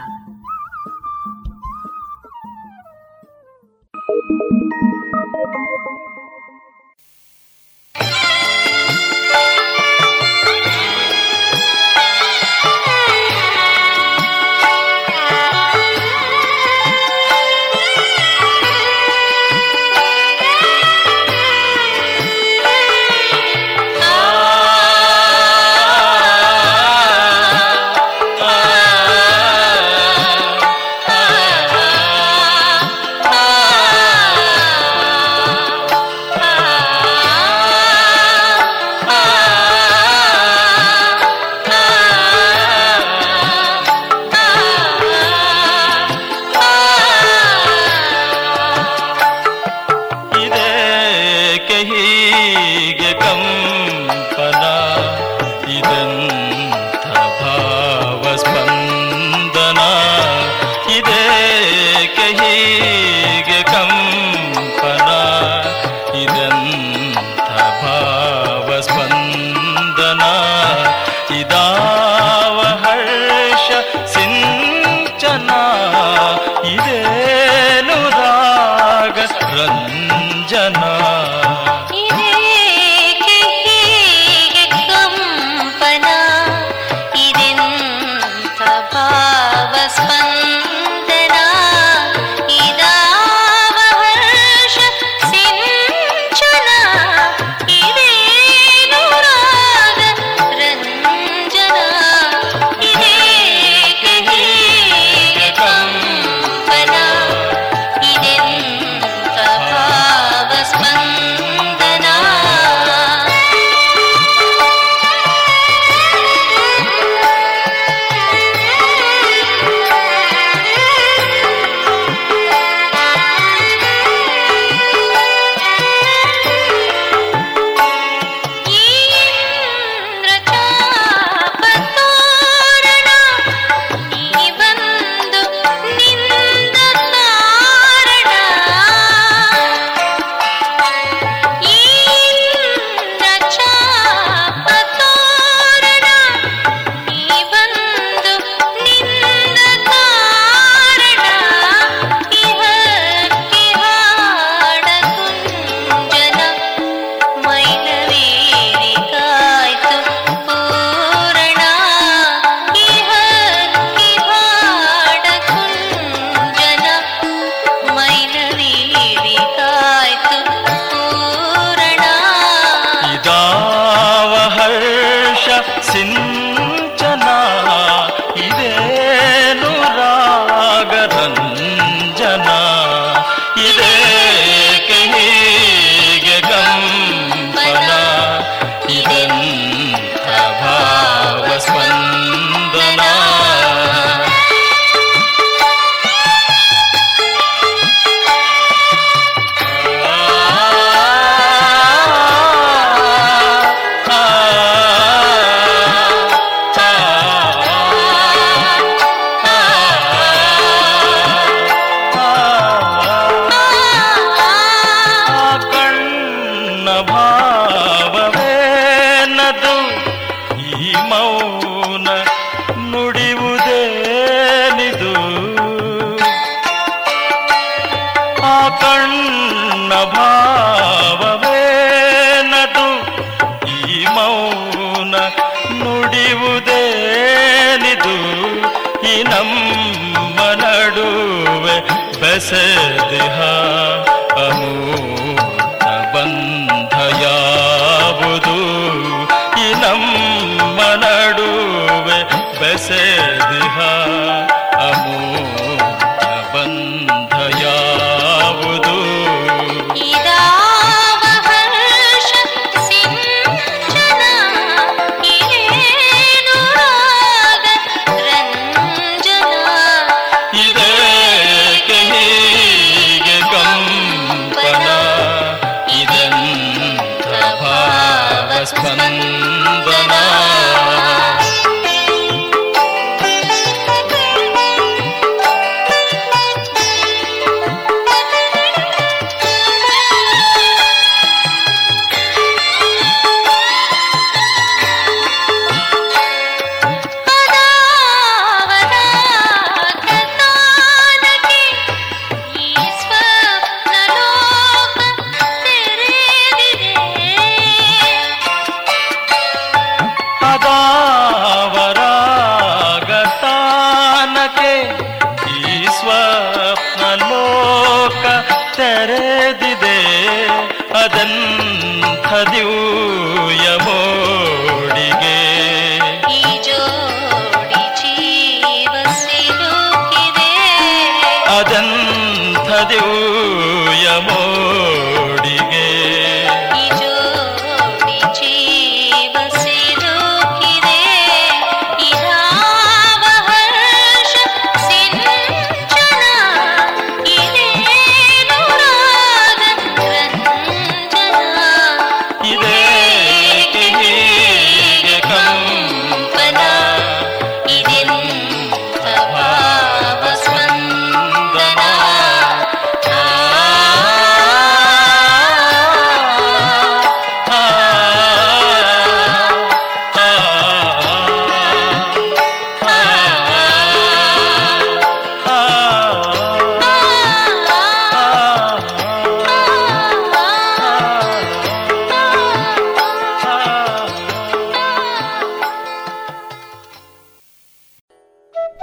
से दिहा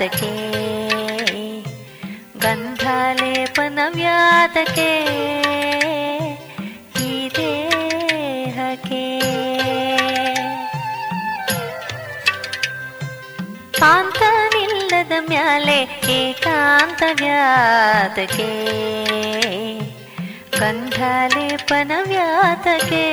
व्यातके गन्धलेपनव्यातके देहके ಕಾಂತನಿಲ್ಲದ ಮ್ಯಾಲೆ ಏಕಾಂತ ವ್ಯಾತಕೆ ಗಂಧಲೇಪನ ವ್ಯಾತಕೆ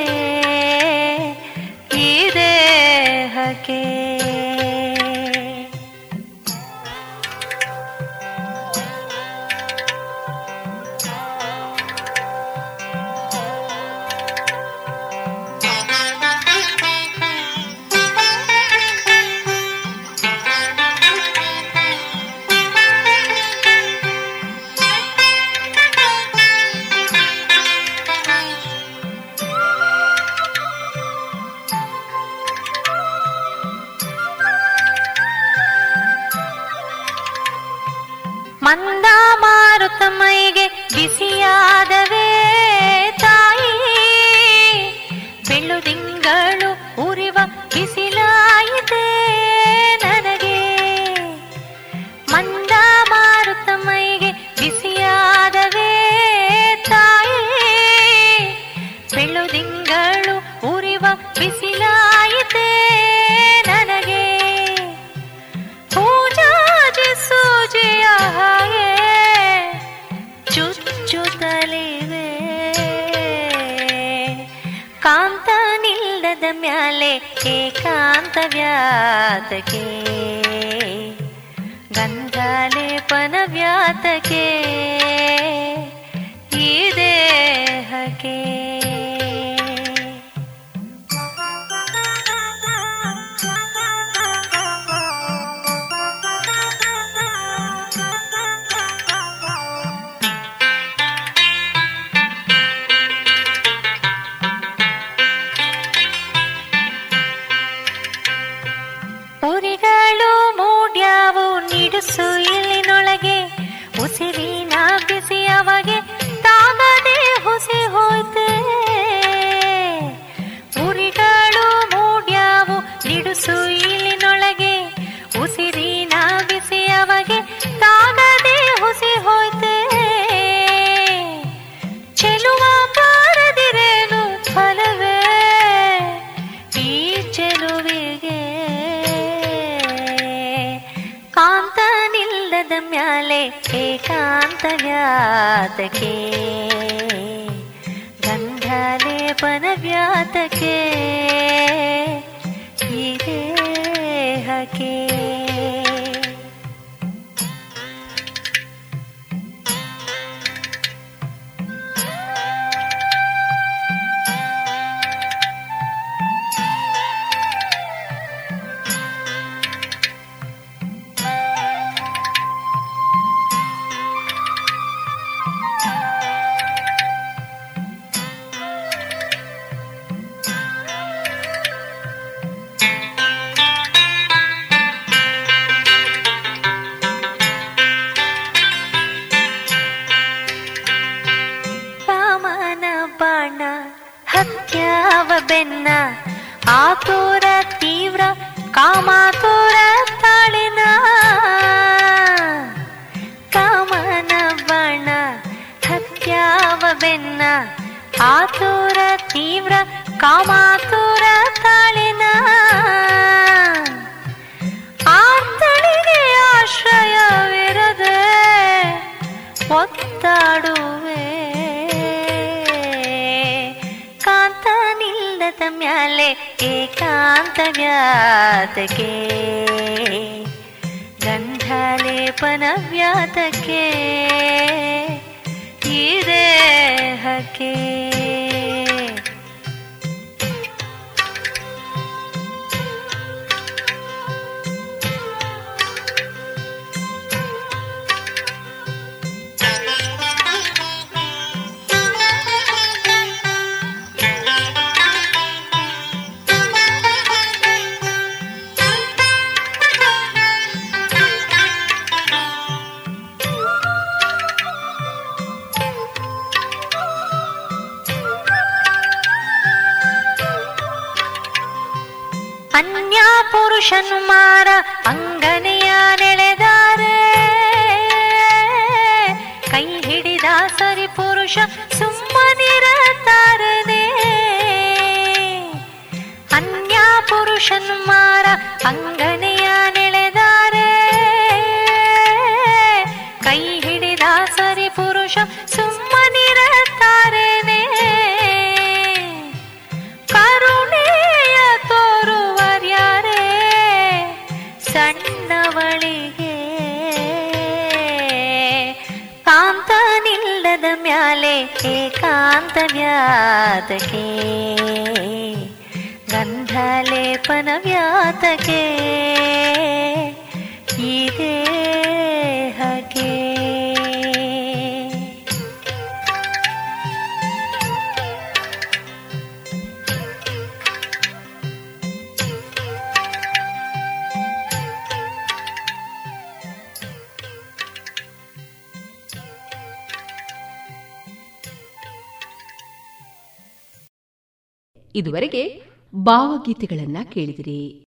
ಮ್ಯಾಲೆ ಏಕಾಂತ ವ್ಯಾತಕೆ ಗಂಧಲೇಪನ ವ್ಯಾತಕೆ ಈ ದೇಹಕ್ಕೆ. ಸರಿ ಇದುವರೆಗೆ ಭಾವಗೀತೆಗಳನ್ನ ಕೇಳಿದಿರಿ.